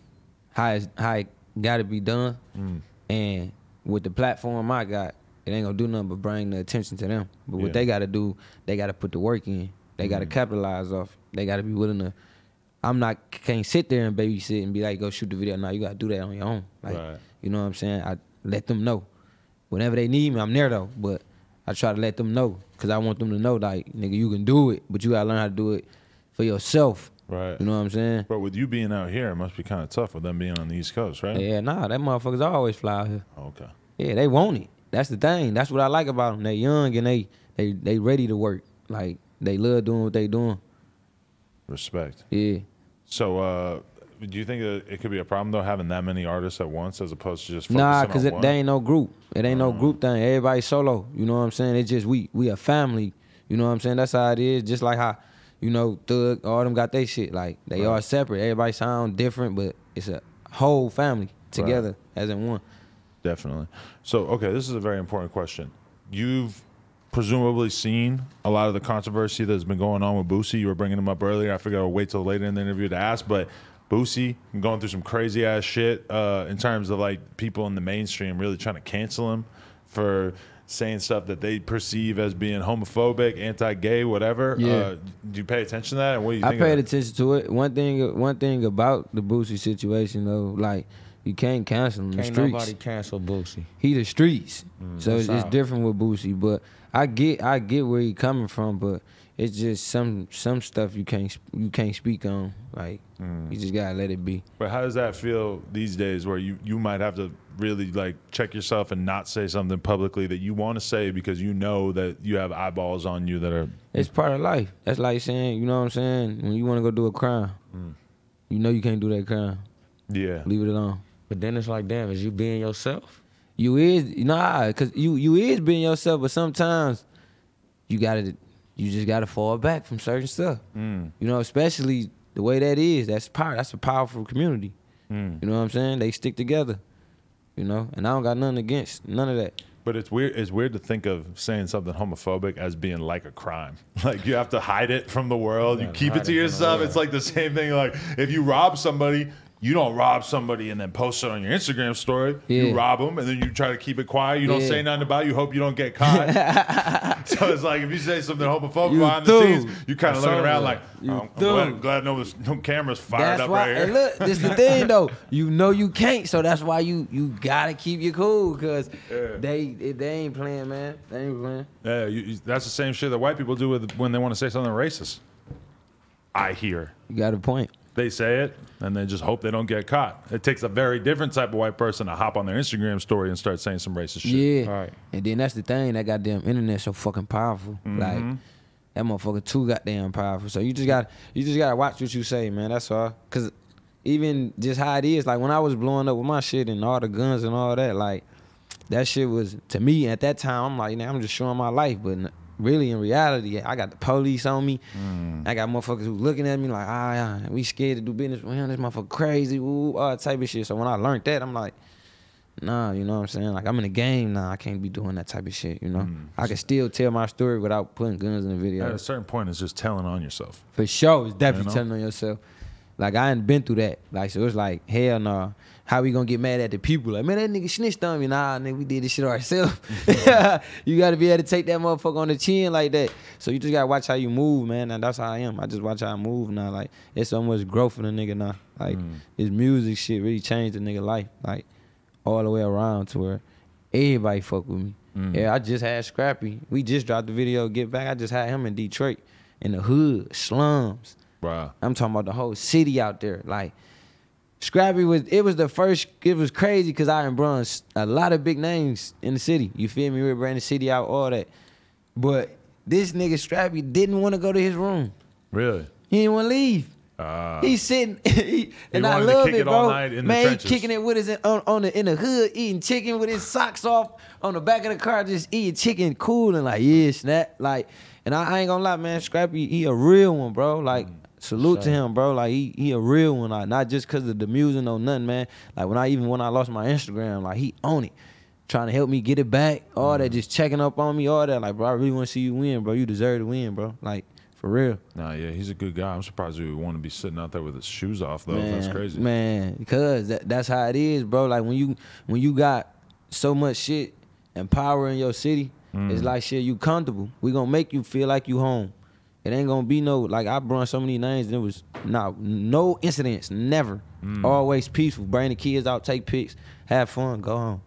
how it's, how it got to be done, Mm. and with the platform I got, it ain't gonna do nothing but bring the attention to them. But Yeah. what they got to do, they got to put the work in. They got to Mm. capitalize off. They got to be willing to. I'm not can't sit there and babysit and be like, go shoot the video. No, you got to do that on your own. Like, Right. you know what I'm saying? I let them know. Whenever they need me, I'm there though. But I try to let them know because I want them to know, like, nigga, you can do it, but you gotta learn how to do it for yourself. Right. You know what I'm saying? But with you being out here, it must be kind of tough with them being on the East Coast, right? Yeah, nah, that motherfuckers always fly out here. Okay. Yeah, they want it. That's the thing. That's what I like about them. They young and they they they ready to work. Like they love doing what they doing. Respect. Yeah. So, uh, do you think that it could be a problem though having that many artists at once as opposed to just Nah, cause on it, they ain't no group. It ain't no group mm. thing. Everybody solo. You know what I'm saying? It's just we we a family. You know what I'm saying? That's how it is. Just like how, you know, Thug, all them got their shit. Like they Right. are separate. Everybody sound different, but it's a whole family together as in one. Definitely. So, okay, this is a very important question. You've presumably seen a lot of the controversy that's been going on with Boosie. You were bringing him up earlier. I figured I'll wait till later in the interview to ask, but Boosie going through some crazy ass shit uh, in terms of like people in the mainstream really trying to cancel him for saying stuff that they perceive as being homophobic, anti-gay, whatever. Yeah. Uh, do you pay attention to that? And what do you I paid attention to it. One thing one thing about the Boosie situation though, like you can't cancel him in Can't streets. nobody cancel Boosie. he the streets. so it's, it's different with Boosie. But I get I get where he coming from, but it's just some some stuff you can't you can't speak on. Like mm. you just gotta let it be. But how does that feel these days where you, you might have to really like check yourself and not say something publicly that you want to say because you know that you have eyeballs on you that are It's part of life. That's like saying, you know what I'm saying? When you want to go do a crime, mm. you know you can't do that crime. yeah. Leave it alone. But then it's like, damn, is you being yourself? You is nah, cause you you is being yourself, but sometimes you gotta you just gotta fall back from certain stuff. Mm. You know, especially the way that is. That's power. That's a powerful community. Mm. You know what I'm saying? They stick together. You know, and I don't got nothing against none of that. But it's weird. It's weird to think of saying something homophobic as being like a crime. Like you have to hide it from the world. You Yeah, keep it to it yourself. It's like the same thing. Like if you rob somebody, you don't rob somebody and then post it on your Instagram story. Yeah. You rob them and then you try to keep it quiet. You don't Yeah. say nothing about. it. You hope you don't get caught. so it's like if you say something homophobic You behind threw. the scenes, you kind of looking around like, oh, I'm glad, glad no, no cameras fired That's up why. right And here. look, this is the thing though. You know you can't, so that's why you you gotta keep your cool, cause Yeah. they they ain't playing, man. They ain't playing. Yeah, you- that's the same shit that white people do with when they want to say something racist. I hear. You got a point. They say it and they just hope they don't get caught. It takes a very different type of white person to hop on their Instagram story and start saying some racist shit. Yeah. Right. And then that's the thing. That goddamn internet so fucking powerful. Mm-hmm. Like that motherfucker too goddamn powerful. So you just got you just gotta watch what you say, man. That's all. Cause even just how it is, like when I was blowing up with my shit and all the guns and all that, like that shit was to me at that time. I'm like, nah, I'm just showing my life, but n- really in reality, I got the police on me. I got motherfuckers who looking at me like, ah, yeah, we scared to do business with him. This motherfucker crazy, ooh, all type of shit. So when I learned that, I'm like, nah, you know what I'm saying? Like I'm in the game now. I can't be doing that type of shit. You know, I can still tell my story without putting guns in the video. At a certain point, it's just telling on yourself. For sure, it's definitely You know? telling on yourself. Like I ain't been through that. Like so, it's like hell no. How we gonna get mad at the people? Like man, that nigga snitched on me. Nah, nigga, we did this shit ourselves. you gotta be able to take that motherfucker on the chin like that. So you just gotta watch how you move, man. And that's how I am. I just watch how I move now. Like it's so much growth in the nigga now. Like mm. his music shit really changed the nigga life. Like all the way around to where everybody fuck with me. Mm. Yeah, I just had Scrappy. We just dropped the video. Get back. I just had him in Detroit, in the hood, slums. Wow. I'm talking about the whole city out there. Like Scrappy was it was the first it was crazy because I bronze a lot of big names in the city. You feel me? We were the city out, all that. But this nigga Scrappy didn't want to go to his room. Really? He didn't want to leave. Uh, He's sitting, he, and I love it, it bro. all night in the Man, he kicking it with his on, on the in the hood, eating chicken with his socks off on the back of the car, just eating chicken, cool and like yeah, snap. Like, and I, I ain't gonna lie, man, Scrappy, he a real one, bro. Like, salute to him, bro. Like, he he a real one. Like, not just cause of the music or nothing, man. Like when I even when I lost my Instagram, like he own it. Trying to help me get it back, all that, just checking up on me, all that. Like, bro, I really want to see you win, bro. You deserve to win, bro. Like, for real. nah, yeah, he's a good guy. I'm surprised he would want to be sitting out there with his shoes off, though. That's crazy. Man, because that, that's how it is, bro. Like when you when you got so much shit and power in your city, Mm. it's like shit, you comfortable. We gonna make you feel like you home. It ain't gonna be no like I brung so many names and it was nah, no incidents, never. Mm. Always peaceful. Bring the kids out, take pics, have fun, go home.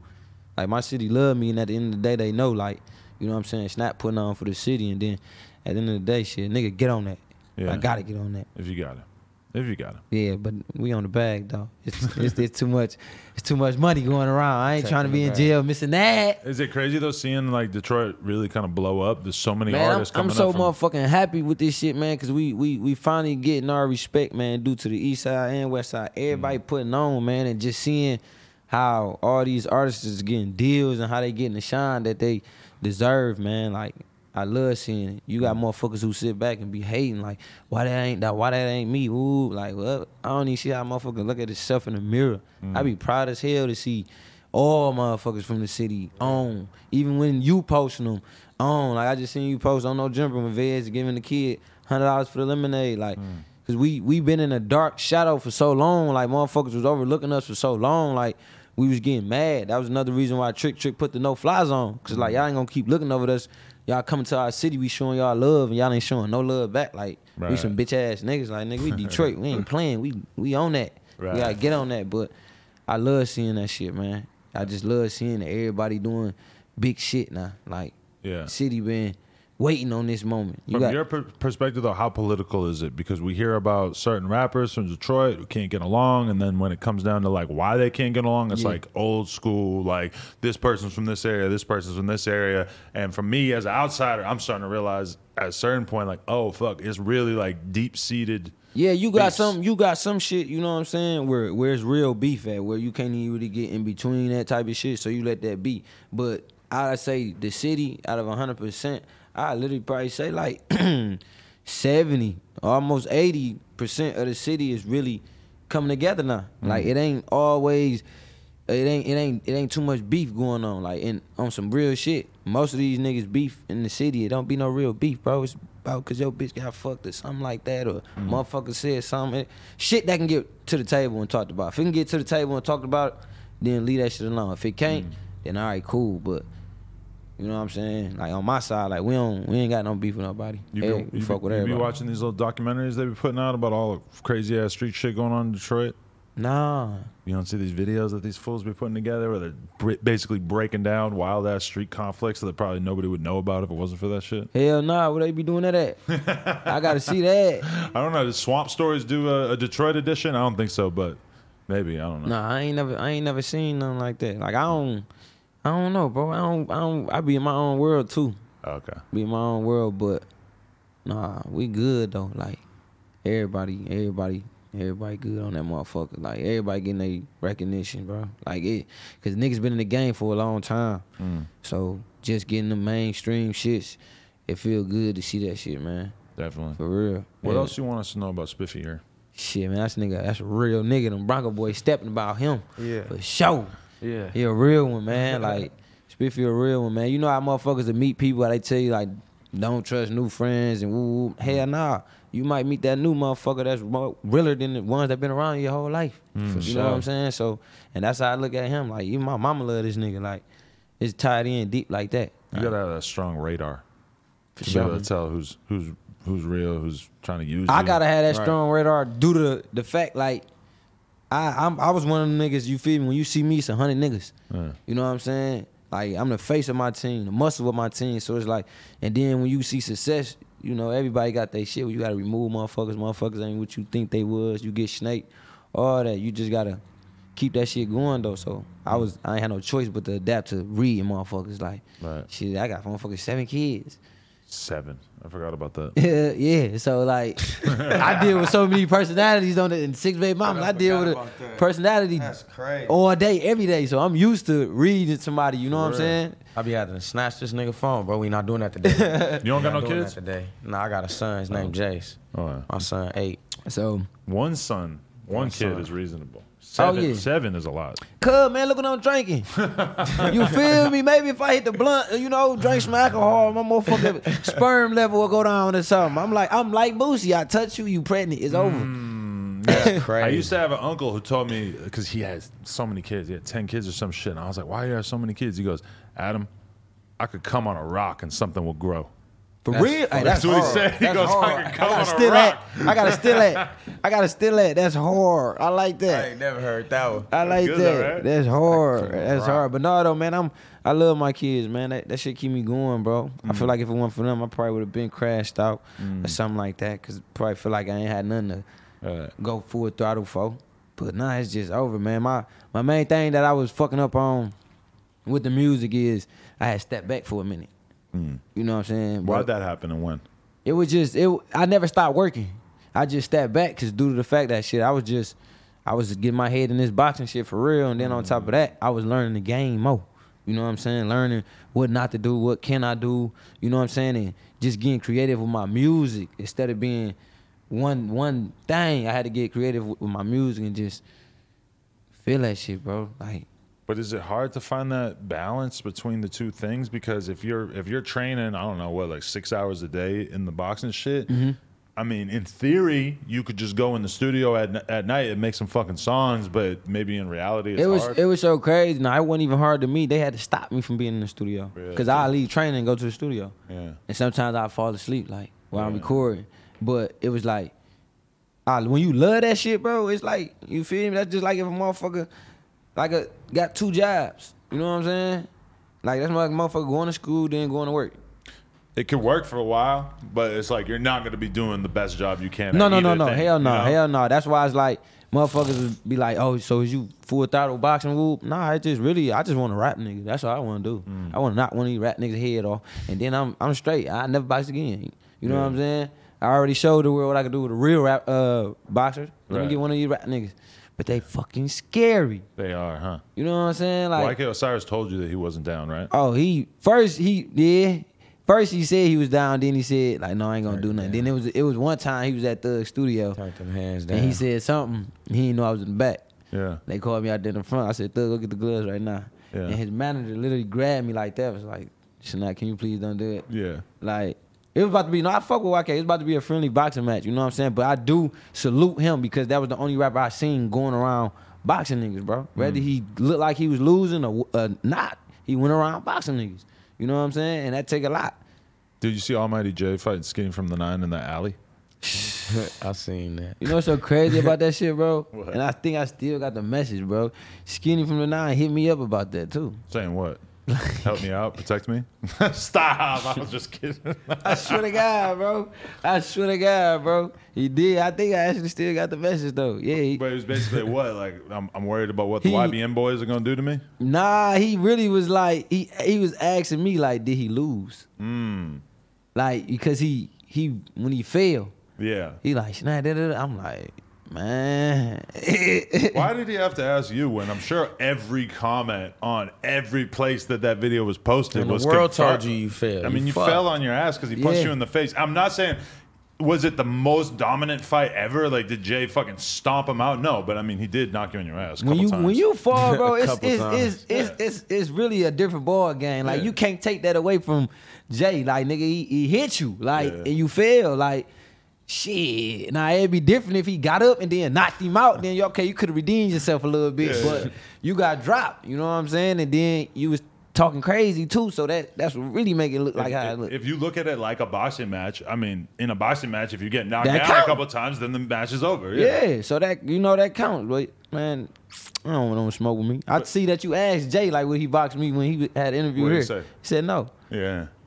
Like my city love me and at the end of the day they know like, you know what I'm saying, it's not putting on for the city and then at the end of the day, shit, nigga, get on that. Yeah. I gotta get on that. If you got it. If you got it. Yeah, but we on the bag though. It's, it's, it's too much. It's too much money going around. I ain't trying to be in jail missing that. Is it crazy though seeing like Detroit really kind of blow up? There's so many Man, I'm, artists I'm coming so up. From, motherfucking happy with this shit, man, because we we we finally getting our respect, man, due to the east side and west side. Everybody Mm. putting on, man, and just seeing how all these artists is getting deals and how they getting the shine that they deserve, man. Like I love seeing it. You got Mm. motherfuckers who sit back and be hating, like, why that ain't that? Why that ain't me? Ooh, like, well, I don't even see how motherfuckers look at himself in the mirror. I Mm. be proud as hell to see all motherfuckers from the city on, even when you posting them on. Like I just seen you post on no jumper when Veeze giving the kid hundred dollars for the lemonade, like. Mm. Cause we we been in a dark shadow for so long, like motherfuckers was overlooking us for so long, like we was getting mad. That was another reason why Trick Trick put the no fly zone. Cause like y'all ain't gonna keep looking over us. Y'all coming to our city, we showing y'all love, and y'all ain't showing no love back. Like we some bitch ass niggas. Like nigga, we Detroit, we ain't playing. We we on that. Right. We gotta get on that. But I love seeing that shit, man. I just love seeing that everybody doing big shit now. Like Yeah. city been waiting on this moment. You From got your per- perspective, though, how political is it? Because we hear about certain rappers from Detroit who can't get along, and then when it comes down to like why they can't get along, it's Yeah. like old school, like this person's from this area, this person's from this area. And for me as an outsider, I'm starting to realize at a certain point, like, oh fuck, it's really like deep seated. Yeah, you got beefs. some you got some shit, you know what I'm saying, where where it's real beef at, where you can't even really get in between that type of shit, so you let that be. But I say the city out of hundred percent, I literally probably say like seventy, almost eighty percent of the city is really coming together now. Mm. Like it ain't always it ain't it ain't it ain't too much beef going on. Like in on some real shit. Most of these niggas beef in the city, it don't be no real beef, bro. It's about because your bitch got fucked or something like that, or mm. motherfucker said something. Shit that can get to the table and talked about. If it can get to the table and talked about, then leave that shit alone. If it can't, mm. then all right, cool. But you know what I'm saying? Like on my side, like we don't, we ain't got no beef with nobody. You, Hey, be, you, fuck be, with you be watching these little documentaries they be putting out about all the crazy ass street shit going on in Detroit. Nah, You don't see these videos that these fools be putting together where they're basically breaking down wild ass street conflicts that probably nobody would know about if it wasn't for that shit. hell nah. Where they be doing that at? I gotta see that. I don't know. Does Swamp Stories do a, a Detroit edition? I don't think so, but maybe I don't know. Nah, I ain't never, I ain't never seen nothing like that. Like I don't, I don't know, bro. I don't, I don't. I be in my own world too. Okay. Be in my own world, but nah, we good though. Like everybody, everybody, everybody good on that motherfucker. Like everybody getting their recognition, bro. Like it, cause niggas been in the game for a long time. Mm, So just getting the mainstream shits, it feel good to see that shit, man. definitely. For real. What Yeah. else you want us to know about Spiffy here? Shit, man, that's a nigga. That's a real nigga. Them Bronco boys stepping about him. Yeah. For sure. Yeah. He a real one, man. Like Spiffy a real one, man. You know how motherfuckers that meet people, they tell you like, don't trust new friends and woo woo. Hell nah. You might meet that new motherfucker that's more realer than the ones that been around your whole life. Mm, you know what I'm saying? So, and that's how I look at him. Like, even my mama love this nigga. Like, it's tied in deep like that. You gotta have that strong radar For to be able sure. to tell who's who's who's real, who's trying to use I you. gotta have that Right. strong radar due to the, the fact like I I'm, I was one of them niggas. You feel me? When you see me, it's a hundred niggas. Yeah. You know what I'm saying? Like I'm the face of my team, the muscle of my team. So it's like, and then when you see success, you know everybody got their shit. You gotta remove motherfuckers. Motherfuckers ain't what you think they was. You get snaked, all that. You just gotta keep that shit going though. So I was I ain't had no choice but to adapt to reading motherfuckers. Like Right. shit, I got motherfuckers seven kids. Seven. I forgot about that. Yeah, yeah. So like, I deal with so many personalities on it, and six baby mamas. I, I deal with forgot a personality That's crazy. all day, every day. So I'm used to reading somebody. You know what I'm saying? I be having to snatch this nigga phone, bro. We not doing that today. You don't got no kids? today. Nah, I got a son. His oh. name Jace. Oh, yeah. My son eight. So, One son, one, One kid son. is reasonable. Oh, seven, yeah. seven is a lot. cuz man, look what I'm drinking. you feel me? Maybe if I hit the blunt, you know, drink some alcohol, my motherfucking sperm level will go down or something. I'm like, I'm like Boosie. I touch you, you pregnant. It's over. Mm, that's crazy. I used to have an uncle who told me because he has so many kids. He had ten kids or some shit. And I was like, "Why do you have so many kids?" He goes, "Adam, I could come on a rock and something will grow." For That's real? Hey, that's That's what he hard. said. He That's goes, "I hard. can come gotta on a steal rock." I gotta still that. I gotta steal that. That's hard. I like that. I ain't never heard that one. I like good that. though, right? That's hard. That's rock. hard. But no, though, man, I'm I love my kids, man. That, that shit keep me going, bro. I feel like if it weren't for them, I probably would have been crashed out or something like that. Cause probably feel like I ain't had nothing to Uh, go full throttle for. But nah, it's just over, man. My my main thing that I was fucking up on with the music is I had stepped back for a minute. Mm. You know what I'm saying? Why'd that happen and when? it was just it. I never stopped working. I just stepped back because due to the fact that shit, I was just I was getting my head in this boxing shit for real, and then on top of that, I was learning the game more. You know what I'm saying? Learning what not to do, what can I do. You know what I'm saying? And just getting creative with my music instead of being one one thing. I had to get creative with, with my music and just feel that shit, bro. Like But is it hard to find that balance between the two things? Because if you're if you're training, I don't know what, like six hours a day in the boxing shit. Mm-hmm. I mean, in theory, you could just go in the studio at at night and make some fucking songs, but maybe in reality, it's it was hard. it was so crazy. Now it wasn't even hard to me. They had to stop me from being in the studio because I leave training and go to the studio. yeah. And sometimes I fall asleep like while I'm recording. But it was like, I, when you love that shit, bro, it's like you feel me. That's just like if a motherfucker like a got two jobs. You know what I'm saying? Like that's like motherfucker going to school then going to work. It could work for a while, but it's like you're not going to be doing the best job you can. No, no, no, no. thing, Hell no. you know? Hell no. That's why it's like motherfuckers be like, oh, so is you full throttle boxing whoop? Nah, it just really, I just want to rap nigga. That's all I want to do. Mm. I want to knock one of these rap niggas head off, and then I'm I'm straight. I never box again. You know Yeah. what I'm saying? I already showed the world what I could do with a real rap uh, boxer. Let me get one of these rap niggas. But they fucking scary. They are, huh? You know what I'm saying? Like, Like, YK Osiris told you that he wasn't down, right? oh, he first he yeah. First he said he was down, then he said like, no, I ain't gonna do nothing. Then it was it was one time he was at the studio. Turned them hands down. And he said something. He didn't know I was in the back. Yeah. They called me out there in the front. I said, Thug, go get the gloves right now. Yeah. And his manager literally grabbed me like that. Was like, Shania, can you please don't do it? Yeah. Like, It was about to be no, I fuck with YK. It was about to be a friendly boxing match. You know what I'm saying? But I do salute him because that was the only rapper I seen going around boxing niggas, bro. Whether he looked like he was losing or uh, not, he went around boxing niggas. You know what I'm saying? And that take a lot. Did you see Almighty Jay fighting Skinny from the Nine in the alley? I seen that. You know what's so crazy about that shit, bro? What? And I think I still got the message, bro. Skinny from the nine hit me up about that too. Saying what? Help me out, protect me. Stop! I was just kidding. I swear to God, bro. I swear to God, bro. He did. I think I actually still got the message though. Yeah. He, but it was basically what? Like I'm, I'm worried about what the He- YBN boys are gonna do to me. Nah, he really was like he he was asking me like, did he lose? Mm. Like because he he when he failed, Yeah. he like nah, da, da, da. I'm like, man. Why did he have to ask you when I'm sure every comment on every place that that video was posted And the was world confirmed. told you you failed. I mean, You you, fell on your ass because he punched Yeah. you in the face. I'm not saying was it the most dominant fight ever? Like, did Jay fucking stomp him out? No, but I mean, he did knock you on your ass. A when you times. when you fall, bro, A it's couple it's, times. it's, it's, it's it's really a different ball game. Like Yeah. you can't take that away from Jay. Like nigga, he, he hit you, like Yeah. and you fail. Like shit. Now it'd be different if he got up and then knocked him out. Then you okay, you could have redeemed yourself a little bit, Yeah. but you got dropped. You know what I'm saying? And then you was talking crazy too. So that that's what really make it look like how it if, look. if you look at it like a boxing match, I mean, in a boxing match, if you get knocked That down count. a couple times, then the match is over. Yeah. Yeah, so that you know that counts, but man, I don't want to smoke with me. I see that you asked Jay like would he box me when he had an interview here. He said no. Yeah.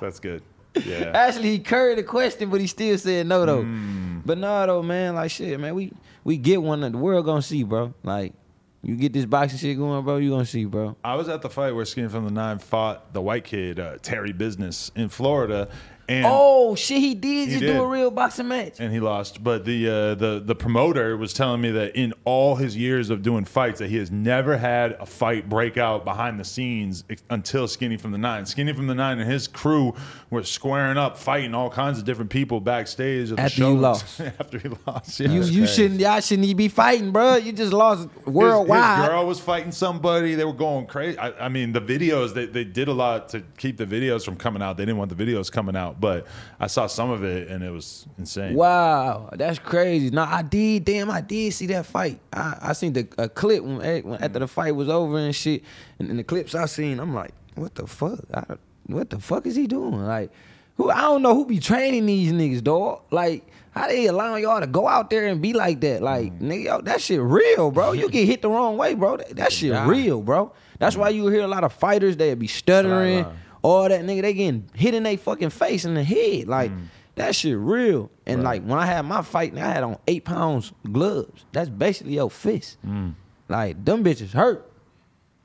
That's good. Yeah. Actually, he curried the question, but he still said no though. Mm. But no though, man, like shit, man, we we get one that the world gonna see, bro. Like you get this boxing shit going, bro, you gonna see, bro. I was at the fight where Skin from the Nine fought the white kid, uh, Terry Business, in Florida. And oh shit, he did He just did. do a real boxing match. and he lost. But the uh, the the promoter was telling me that in all his years of doing fights, that he has never had a fight break out behind the scenes until Skinny from the Nine. Skinny from the Nine and his crew were squaring up, fighting all kinds of different people backstage. At the After you shows. lost. after he lost, yeah. You you crazy. shouldn't y'all shouldn't be fighting, bro. You just lost His- worldwide. His, girl was fighting somebody. They were going crazy. I, I mean, the videos they, they did a lot to keep the videos from coming out. They didn't want the videos coming out, but I saw some of it and it was insane. Wow, that's crazy. No, I did. Damn, I did see that fight. I, I seen the a clip when, eh, when after the fight was over and shit. And, and the clips I seen, I'm like, what the fuck? I, what the fuck is he doing? Like, who? I don't know who be training these niggas, dog. Like, how they allowing y'all to go out there and be like that? Like, nigga, yo, that shit real, bro. You get hit the wrong way, bro. That, that shit real, bro. That's why you hear a lot of fighters that be stuttering. All that nigga. They getting hit in their fucking face in the head, like. Mm. That shit real. And like when I had my fight, I had on eight pounds gloves. That's basically your fist. Mm. Like them bitches hurt.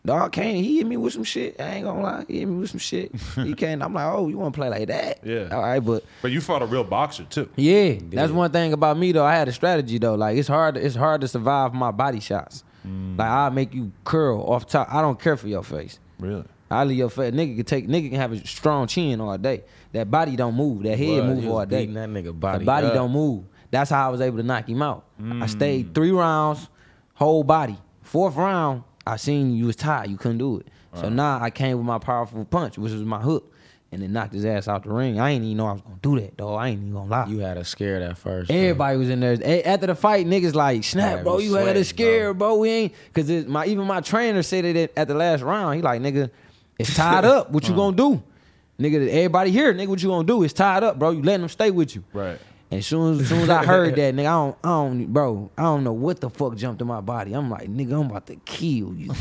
Dog came, he hit me with some shit. I ain't gonna lie, he hit me with some shit. he came, I'm like, oh, you wanna play like that? Yeah. All right, but But you fought a real boxer too. yeah, that's one thing about me though. I had a strategy though. Like it's hard. It's hard to survive my body shots. Mm. Like I'll make you curl off top. I don't care for your face. Really? I leave your face. Nigga can take. Nigga can have a strong chin all day. That body don't move. That head move all day. that nigga body The body up. don't move. That's how I was able to knock him out. I Mm. stayed three rounds, whole body. Fourth round, I seen you was tired. You couldn't do it. So now I came with my powerful punch, which was my hook, and then knocked his ass out the ring. I ain't even know I was gonna do that, though. I ain't even gonna lie. You had a scare at first. bro. Everybody was in there. After the fight, niggas like, snap, bro, you had a scare, scared, bro. We ain't, cause my even my trainer said it at the last round. He like, nigga, it's tied up. What you gonna do, nigga? Everybody here, nigga, what you gonna do? It's tied up, bro. You letting them stay with you. Right. And soon as, soon as I heard that, nigga, I don't, I don't, bro, I don't know what the fuck jumped in my body. I'm like, nigga, I'm about to kill you.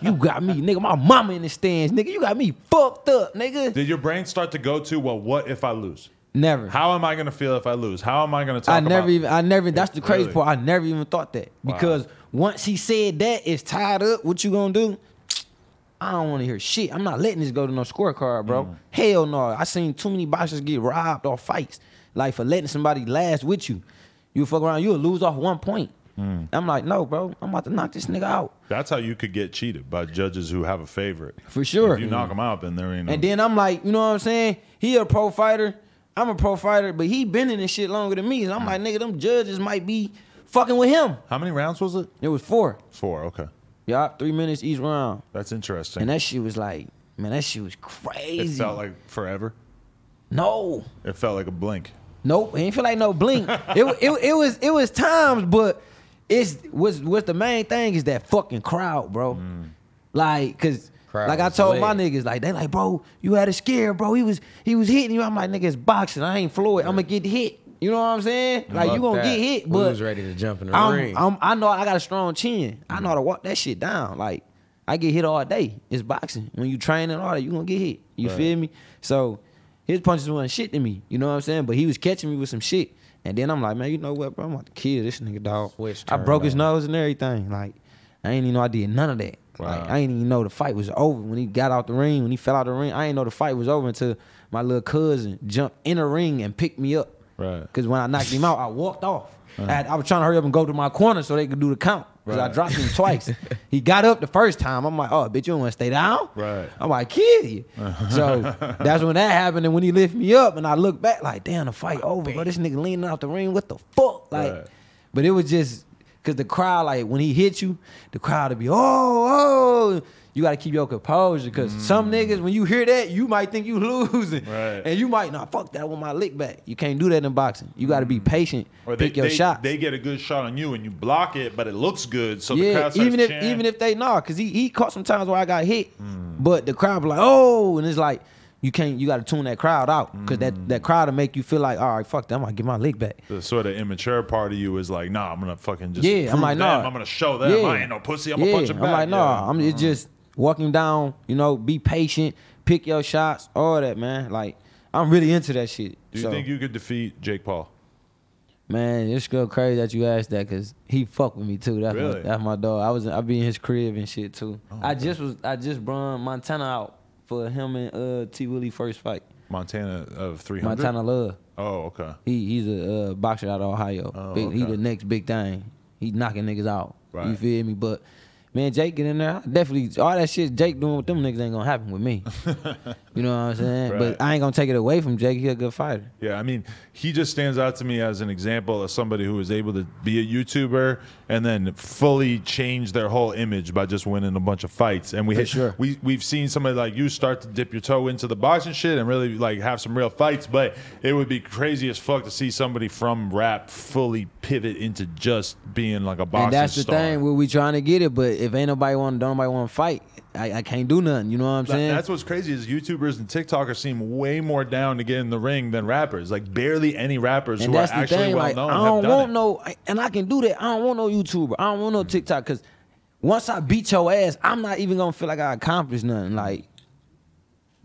you got me, nigga. My mama in the stands, nigga. You got me fucked up, nigga. Did your brain start to go to well, what if I lose? Never. How am I gonna feel if I lose? How am I gonna talk I never about even, I never, that's the crazy Really? part. I never even thought that. Wow. Because once he said that, it's tied up. What you gonna do? I don't want to hear shit. I'm not letting this go to no scorecard, bro. Mm. Hell no. I seen too many boxers get robbed off fights, like for letting somebody last with you. You fuck around, you'll lose off one point. Mm. I'm like, no, bro. I'm about to knock this nigga out That's how you could get cheated by judges who have a favorite. for sure. If you knock him out, then there ain't no. And then I'm like, you know what I'm saying? He a pro fighter. I'm a pro fighter, but he been in this shit longer than me. So I'm like, nigga, them judges might be fucking with him. how many rounds was it? It was four. Four. Okay, Yeah, three minutes each round. that's interesting. And that shit was like, man, that shit was crazy. it felt like forever. No, It felt like a blink. nope. It ain't feel like no blink. it, it it was it was times, but it's what's what's the main thing is that fucking crowd, bro. Mm. Like, cause Crowd like I told my niggas, like they like, bro, you had a scare, bro. He was he was hitting you. I'm like, nigga, it's boxing. I ain't Floyd. I'm gonna get hit. You know what I'm saying? Like you Fuck gonna that. get hit, We but was ready to jump in the I'm, ring. I'm, I know I got a strong chin. I know how to walk that shit down. Like I get hit all day. It's boxing. When you train and all that, you gonna get hit. You Right. feel me? So his punches wasn't shit to me. You know what I'm saying? But he was catching me with some shit. And then I'm like, man, you know what, bro? I'm about to kill this nigga, dog. Switch I broke his nose and everything. Like I ain't even know I did none of that. Like Wow. I ain't even know the fight was over when he got out the ring. When he fell out the ring, I ain't know the fight was over until my little cousin jumped in the ring and picked me up. Right. Because when I knocked him out, I walked off. I, had- I was trying to hurry up and go to my corner so they could do the count. Because I dropped him twice. he got up the first time. I'm like, oh, bitch, you don't want to stay down? Right. I'm like, kill you. Uh-huh. so that's when that happened. And when he lift me up and I look back, like, damn, the fight over, bro. This nigga leaning out the ring. What the fuck? Like, Right. but it was just because the crowd, like, when he hit you, the crowd would be, oh, oh. You got to keep your composure because some niggas, when you hear that, you might think you losing. Right. And you might, nah, fuck that, with my lick back. You can't do that in boxing. You got to be patient, Or they, pick your they, shots. they get a good shot on you and you block it, but it looks good. So the yeah, crowd even if chanting. even if they nah, cause he he caught some times where I got hit, Hmm. but the crowd be like, oh, and it's like you can't you got to tune that crowd out, cause Hmm. that that crowd will make you feel like, all right, fuck that, I'm gonna get my lick back. the sort of immature part of you is like, nah, I'm gonna fucking just yeah, I'm like, them. nah, I'm gonna show them. Yeah. I ain't no pussy. I'm yeah. gonna punch him I'm like, nah, Yeah. I'm it's just walking down, you know, be patient, pick your shots, all that, man. Like I'm really into that shit. Do you So, think you could defeat Jake Paul? Man, it's go crazy that you asked that because he fucked with me too. That's Really? my, that's my dog. I was I be in his crib and shit too. Oh, I just was I just brung Montana out for him and uh T Willie first fight. Montana of 300. Montana Love. Oh, okay. He he's a uh, boxer out of Ohio. Oh, big, He the next big thing. He knocking niggas out. You feel me? But man, Jake get in there. I Definitely all that shit Jake doing with them niggas ain't gonna happen with me. you know what I'm saying? Right. But I ain't gonna take it away from Jake. He a good fighter. Yeah, I mean, he just stands out to me as an example of somebody who was able to be a YouTuber and then fully change their whole image by just winning a bunch of fights. And we For sure. we we've seen somebody like you start to dip your toe into the boxing shit and really like have some real fights. But it would be crazy as fuck to see somebody from rap fully pivot into just being like a boxing and that's the star. thing where we trying to get it. But if ain't nobody want, to, don't nobody want to fight, I, I can't do nothing. You know what I'm saying? That's what's crazy is YouTubers and TikTokers seem way more down to get in the ring than rappers. Like barely any rappers and who are actually thing. well Like known I don't want it. no, and I can do that. I don't want no YouTuber. I don't want no TikTok because once I beat your ass, I'm not even gonna feel like I accomplished nothing. Like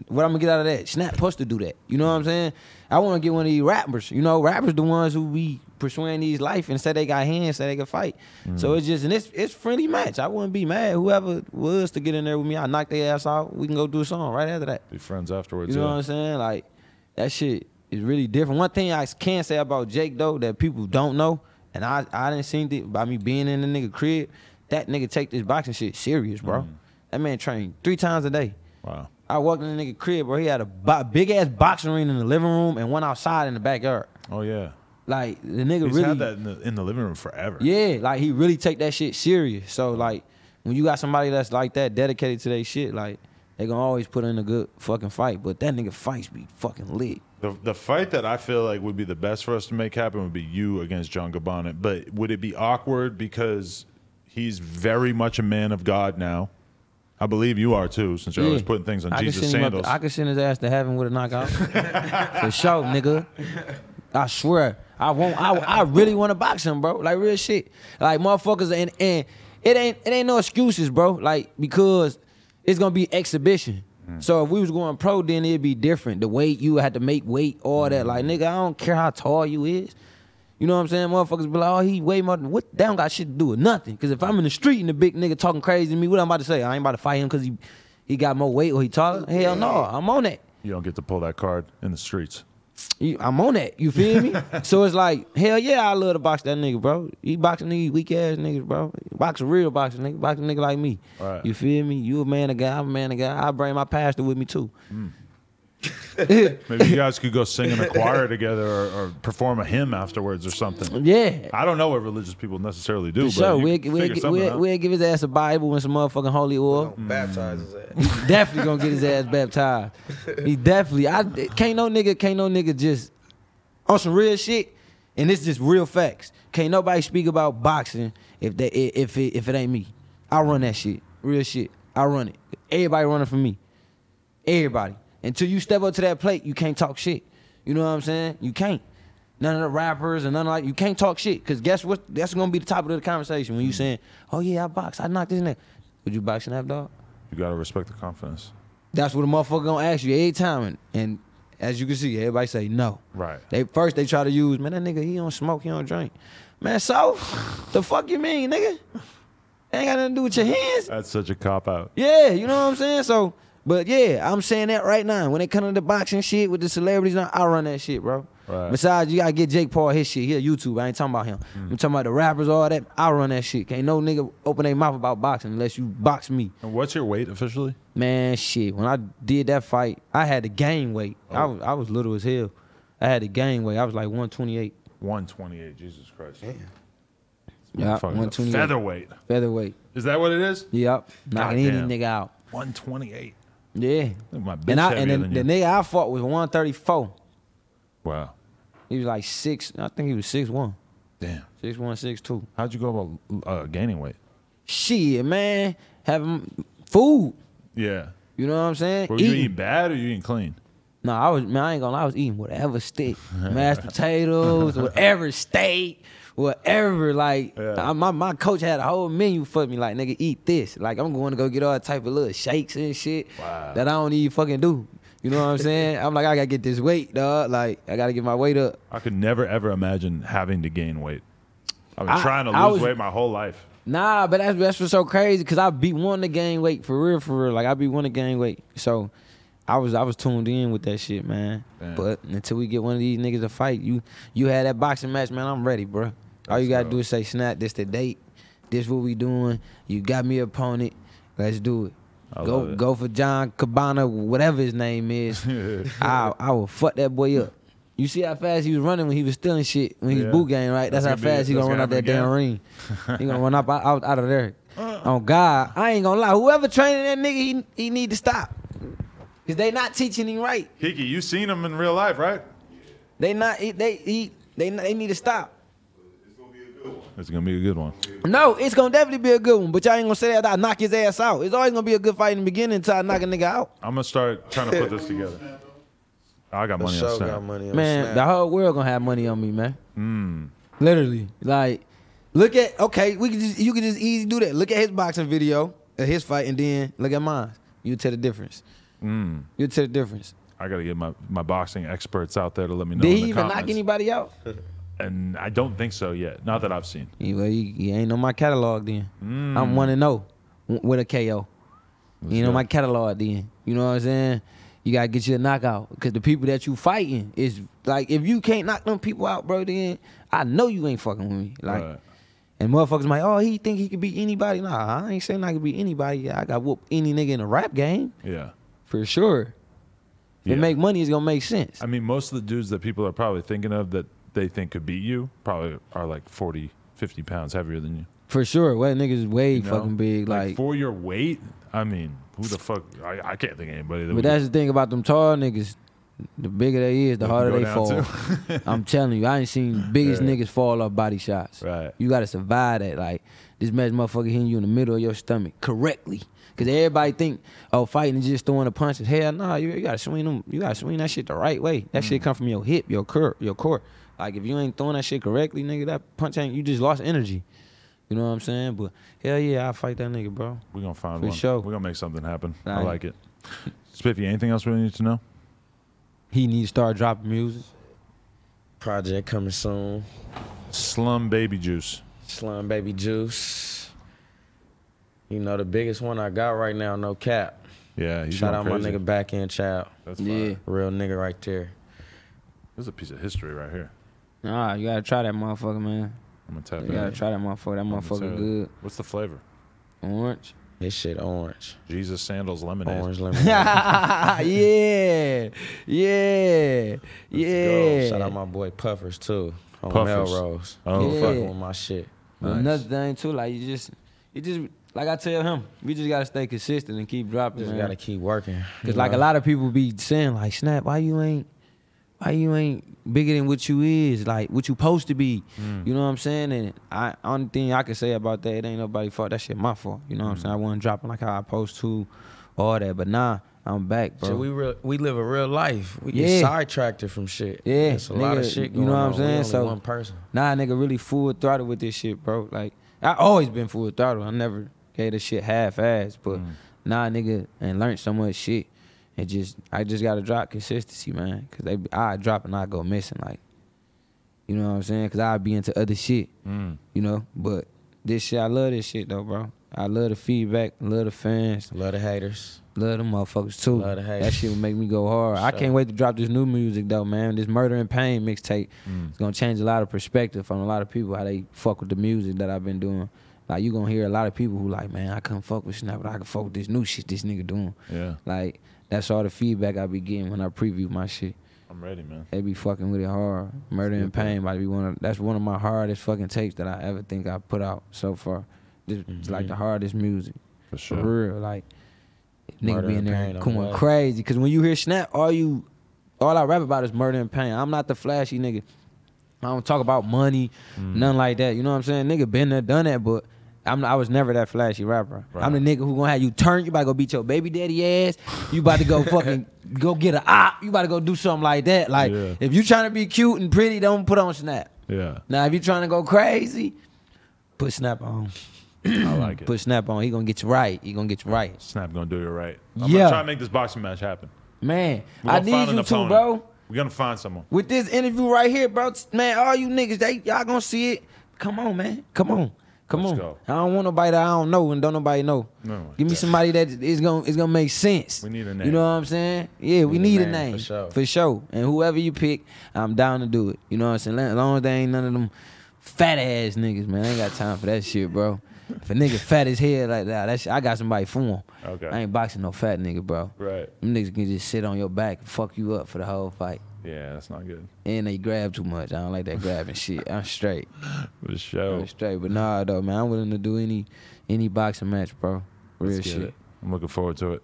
what I'm gonna get out of that? Snap supposed to do that. You know what I'm saying? I want to get one of these rappers. You know, rappers the ones who be pursuing these life and say they got hands, say they could fight. So Mm. it's just and it's it's friendly match. I wouldn't be mad. Whoever was to get in there with me, I knock their ass out. We can go do a song right after that. Be friends afterwards. You know yeah. what I'm saying? Like that shit is really different. One thing I can say about Jake though that people don't know, and I I didn't see it by me being in the nigga crib. That nigga take this boxing shit serious, bro. Mm. That man trained three times a day. Wow. I walked in the nigga crib, bro. He had a bo- big ass boxing ring in the living room and one outside in the backyard. Oh yeah. Like the nigga He's really, had that in the, in the living room forever. yeah, like he really take that shit serious. So like when you got somebody that's like that dedicated to their shit, like they gonna always put in a good fucking fight. But that nigga fights be fucking lit. The, the fight that I feel like would be the best for us to make happen would be you against John Gabbana. But would it be awkward because he's very much a man of God now? I believe you are too, since you're always putting things on I Jesus him up- sandals. I could send his ass to heaven with a knockout. For sure, nigga. I swear. I won't I I really want to box him, bro. Like real shit. Like motherfuckers and and it ain't it ain't no excuses, bro. Like because it's gonna be exhibition. Mm. So if we was going pro, then it'd be different. The weight you had to make weight, all that. Mm. Like nigga, I don't care how tall you is. You know what I'm saying? Motherfuckers be like, oh, he way more than what? That don't got shit to do with nothing. Cause if I'm in the street and the big nigga talking crazy to me, what I'm about to say? I ain't about to fight him cause he he got more weight or he taller. Hell no, I'm on that. you don't get to pull that card in the streets. You- I'm on that. You feel me? so it's like, hell yeah, I love to box that nigga, bro. He boxing these weak ass niggas, bro. Box a real boxing nigga, box a nigga like me. Right. You feel me? You a man of God, I'm a man of God. I bring my pastor with me too. Mm. Maybe you guys could go sing in a choir together or, or perform a hymn afterwards or something. yeah. I don't know what religious people necessarily do, For but sure, we'll, can we'll, we'll, we'll, give his ass a Bible and some motherfucking holy oil. Gonna Baptize his ass. definitely gonna get his ass baptized. He definitely. I can't no nigga. Can't no nigga just on some real shit. And this just real facts. Can't nobody speak about boxing if they if it if it ain't me. I run that shit. Real shit. I run it. Everybody running for me. Everybody. Until you step up to that plate, you can't talk shit. You know what I'm saying? You can't. None of the rappers and none of like you can't talk shit. Cause guess what? That's gonna be the topic of the conversation when you mm. saying, "Oh yeah, I box. I knocked this nigga." Would you box that dog? You gotta respect the confidence. That's what a motherfucker gonna ask you every time. And, and as you can see, everybody say no. Right. They first they try to use, man, that nigga he don't smoke, he don't drink. Man, so the fuck you mean, nigga? Ain't got nothing to do with your hands. That's such a cop out. Yeah, you know what I'm saying? So, but yeah, I'm saying that right now. When it come to the boxing shit with the celebrities, I run that shit, bro. Right. Besides, you gotta get Jake Paul his shit. He a YouTube. I ain't talking about him. Mm-hmm. I'm talking about the rappers, all that. I run that shit. Can't no nigga open their mouth about boxing unless you box me. And what's your weight officially? Man, shit. When I did that fight, I had to gain weight. I Oh. was I was little as hell. I had to gain weight. I was like 128. 128. Jesus Christ. Yeah, Fucking 128. Featherweight. Featherweight. Is that what it is? Yep. Knocking any nigga out. 128. Yeah. My bitch And I and than the, nigga I fought was 134. Wow. He was like six. I think he was six one. Damn. Six one, six two. How'd you go about uh, gaining weight? Shit, man. Having food. Yeah. You know what I'm saying? Were you Eating. eating bad or you eating clean? No, I was man, I ain't gonna lie, I was eating whatever stick. Mashed potatoes, whatever steak, whatever. Like Yeah. I- my, my coach had a whole menu for me, like nigga, eat this. Like I'm going to go get all type of little shakes and shit Wow. that I don't even fucking do. You know what I'm saying? I'm like, I gotta get this weight, dog. Like, I gotta get my weight up. I could never ever imagine having to gain weight. I've been I- trying to lose was- weight my whole life. Nah, but that's that's what's so crazy because I be wanting to gain weight for real, for real. Like I be wanting to gain weight. So I was I was tuned in with that shit, man. Damn. But until we get one of these niggas to fight, you you had that boxing match, man. I'm ready, bro. All you gotta go. do is say, "Snap, this the date. This what we doing. You got me opponent. Let's do it." I go it. go for John Cabana, whatever his name is. I I will fuck that boy up. You see how fast he was running when he was stealing shit when he was Yeah. boot game, right? That's, That's how gonna be- fast he gonna run out that damn ring. he gonna run up out, out, out of there. Oh God, I ain't gonna lie. Whoever training that nigga, he he need to stop. Cause they not teaching him right. Hickey, you seen him in real life, right? They not he, they he, they they need to stop. It's gonna be a good one. No, it's gonna definitely be a good one. But y'all ain't gonna say that I knock his ass out. It's always gonna be a good fight in the beginning until I knock a nigga out. I'm gonna start trying to put this together. I got money on show Snap. got money on Man, Snap. the whole world gonna have money on me, man. Mm. Literally, like, look at okay, we can just you can just easy do that. Look at his boxing video, at his fight, and then look at mine. You tell the difference. Mm. You tell the difference. I gotta get my, my boxing experts out there to let me know. Did in he the even knock comments. anybody out? And I don't think so yet. Not that I've seen. He, well, you, he ain't on my catalog then. Mm. I'm one and zero with a KO. Let's You know go. my catalog then. You know what I'm saying? You gotta get you a knockout because the people that you fighting is like if you can't knock them people out, bro, then I know you ain't fucking with me. Like, Right. and motherfuckers like, oh, he think he could beat anybody. Nah, I ain't saying I could beat anybody. I got whoop any nigga in a rap game Yeah. for sure. If Yeah. make money, it's gonna make sense. I mean, most of the dudes that people are probably thinking of that they think could beat you probably are like 40, 50 pounds heavier than you. For sure. Well, niggas is way you know? fucking big. Like, for your weight, I mean, who the fuck? I, I can't think of anybody that but that's the thing about them tall niggas. The bigger they is, the They harder they fall. I'm telling you, I ain't seen biggest Yeah. niggas fall off body shots. Right. You gotta survive that. Like this match, motherfucker hitting you in the middle of your stomach correctly. Cause everybody think, oh, fighting is just throwing the punches. Hell, nah, you, you gotta swing them. You gotta swing that shit the right way. That Mm. shit come from your hip, your core, your core. Like if you ain't throwing that shit correctly, nigga, that punch ain't. You just lost energy. You know what I'm saying? But hell yeah, I fight that nigga, bro. We're gonna find For one. sure. We're gonna make something happen. I like it. Spiffy, anything else we need to know? He need to start dropping music. Project coming soon. Slum baby juice. Slum Baby Juice. You know, the biggest one I got right now, no cap. Yeah, he's Shout out crazy. my nigga back end child. That's Yeah. Real nigga right there. This is a piece of history right here. Nah, you gotta try that motherfucker, man. I'm gonna tap You in. gotta try that motherfucker. That I'm motherfucker good. What's the flavor? Orange. This shit orange. Jesus sandals lemonade. Orange lemonade. yeah, yeah, yeah. Shout out my boy Puffers too. On Puffers. Melrose. Oh, He Yeah. fucking with my shit. But Nice. Another thing too, like you just, you just, like I tell him, we just gotta stay consistent and keep dropping, Just man. gotta keep working. Cause you like a lot of people be saying like, Snap, why you ain't, why you ain't bigger than what you is, like what you supposed to be. Mm. You know what I'm saying? And I only thing I can say about that, it ain't nobody fault. That shit my fault. You know what I'm saying? I wasn't dropping like how I supposed to, all that. But nah, I'm back, bro. Shit, we real, we live a real life. We Yeah. get sidetracked from shit. Yeah, it's a lot of nigga, shit you know what I'm on. Saying? So- one person. Nah, nigga, really full throttle with this shit, bro. Like I always been full throttle. I never gave this shit half ass, but Mm. nah, nigga, and learned so much shit. And just I just gotta drop consistency, man. Cause they I drop and I go missing, like you know what I'm saying? Cause I be into other shit, Mm. you know. But this shit, I love this shit though, bro. I love the feedback, love the fans, Love the haters. love the motherfuckers too. Love the that shit would make me go hard. I can't wait to drop this new music though, man. This Murder and Pain mixtape. Mm. It's gonna change a lot of perspective from a lot of people how they fuck with the music that I've been doing. Like you gonna hear a lot of people who like, man, I couldn't fuck with Snap, but I can fuck with this new shit this nigga doing. Yeah, Like that's all the feedback I be getting when I preview my shit. I'm ready, man. They be fucking with it hard. Murder and Pain might be one of that's one of my hardest fucking tapes that I ever think I put out so far. This It's like Mhm. the hardest music For for sure. real. Like nigga be in there Pain, going crazy. Cause when you hear Snap, all you all I rap about is murder and pain. I'm not the flashy nigga. I don't talk about money, Mm. nothing like that. You know what I'm saying? Nigga been there, done that, but I'm I was never that flashy rapper. I'm the nigga who gonna have you turn. You about to go beat your baby daddy ass. You about to go fucking go get a op. You about to go do something like that. Like Yeah. if you trying to be cute and pretty, don't put on Snap. Yeah, Now if you trying to go crazy, put Snap on. I like it. Put Snap on. He gonna get you right. He gonna get you right. Snap gonna do you right. I'm Yeah. gonna try to make this boxing match happen. Man, I need you to, bro. We're gonna find someone. With this interview right here, bro, man, all you niggas, they y'all gonna see it. Come on, man. Come on. Come Let's on. go. I don't want nobody that I don't know and don't nobody know. No, Give me yeah. somebody that is gonna is gonna make sense. We need a name. You know what I'm saying? Yeah, we need, Need a name, name for sure. For sure. And whoever you pick, I'm down to do it. You know what I'm saying? As long as they ain't none of them fat ass niggas, man. I ain't got time for that shit, bro. If a nigga fat as hell like that, that shit, I got somebody for him. Okay. I ain't boxing no fat nigga, bro. Right. Them niggas can just sit on your back and fuck you up for the whole fight. Yeah, that's not good. And they grab too much. I don't like that grabbing shit. I'm straight. For sure. I'm straight. But nah, though, man, I'm willing to do any any boxing match, bro. Real Let's get shit. it. I'm looking forward to it.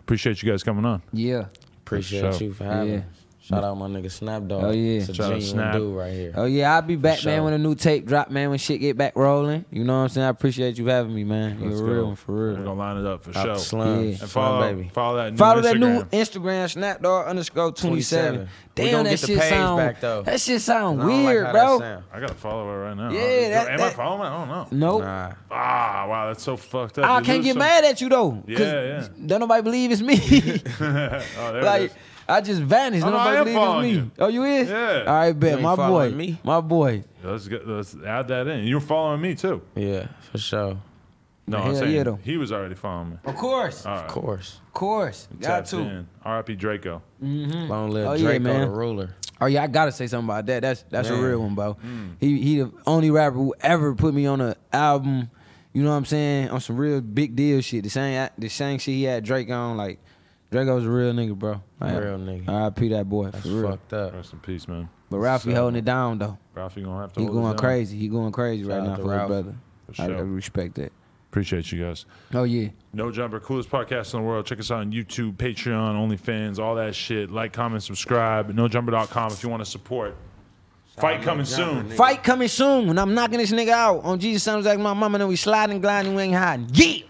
Appreciate you guys coming on. Yeah. Appreciate you for having Yeah. Me. Shout out my nigga Snap Dog. Oh, yeah. It's a Shout out genuine dude right here. Oh yeah, I'll be back, For man, sure. when a new tape drop, man. When shit get back rolling, you know what I'm saying. I appreciate you having me, man. You're Let's a go. real one for We're gonna line it up for Out sure. the. Yeah. And Slum follow, baby. follow that new Follow Instagram. that new Instagram, snapdog underscore 27. 27. We Damn, gonna that get the shit page sound. back, though. That shit sound I don't like weird, how bro. that sound. I gotta follow it right now. Yeah, that- Am I following? I don't know. Nope. Nah. Ah, wow, that's so fucked up. I You can't get some- mad at you though. 'cause Yeah, yeah. Don't nobody believe it's me. oh, there it like is. I just vanished. Oh, no, nobody I am believe following me. you. Oh, you is? Yeah. All right, bet. ain't My boy. following me? My boy. Let's get let's add that in. You're following me too. Yeah, for sure. No, I'm Hell saying yeah, though. he was already following me. Of course. All right. Of course. Of course. Got Tapped to. in. R.I.P. Drakeo. Mm-hmm. Long live Oh, yeah, Drakeo man. the ruler. Oh yeah, I gotta say something about that. That's that's a real one, bro. Mm. He he the only rapper who ever put me on a album. You know what I'm saying? On some real big deal shit. The same the same shit he had Drake on. Like Drakeo's a real nigga, bro. Like, Real nigga. R.I.P. that boy That's for real. fucked up. Rest in peace, man. But Ralphie So, holding it down though. Ralphie gonna have to. He hold it going down. crazy. He going crazy Shout right now for Ralph. his brother. For I, I respect that. Appreciate you guys. Oh yeah. No Jumper, coolest podcast in the world. Check us out on YouTube, Patreon, OnlyFans, all that shit. Like, comment, subscribe. NoJumper.com if you want to support. Fight coming soon. Fight coming soon, and I'm knocking this nigga out on Jesus sounds like my mama. And we sliding, gliding, we ain't hiding. Yeah.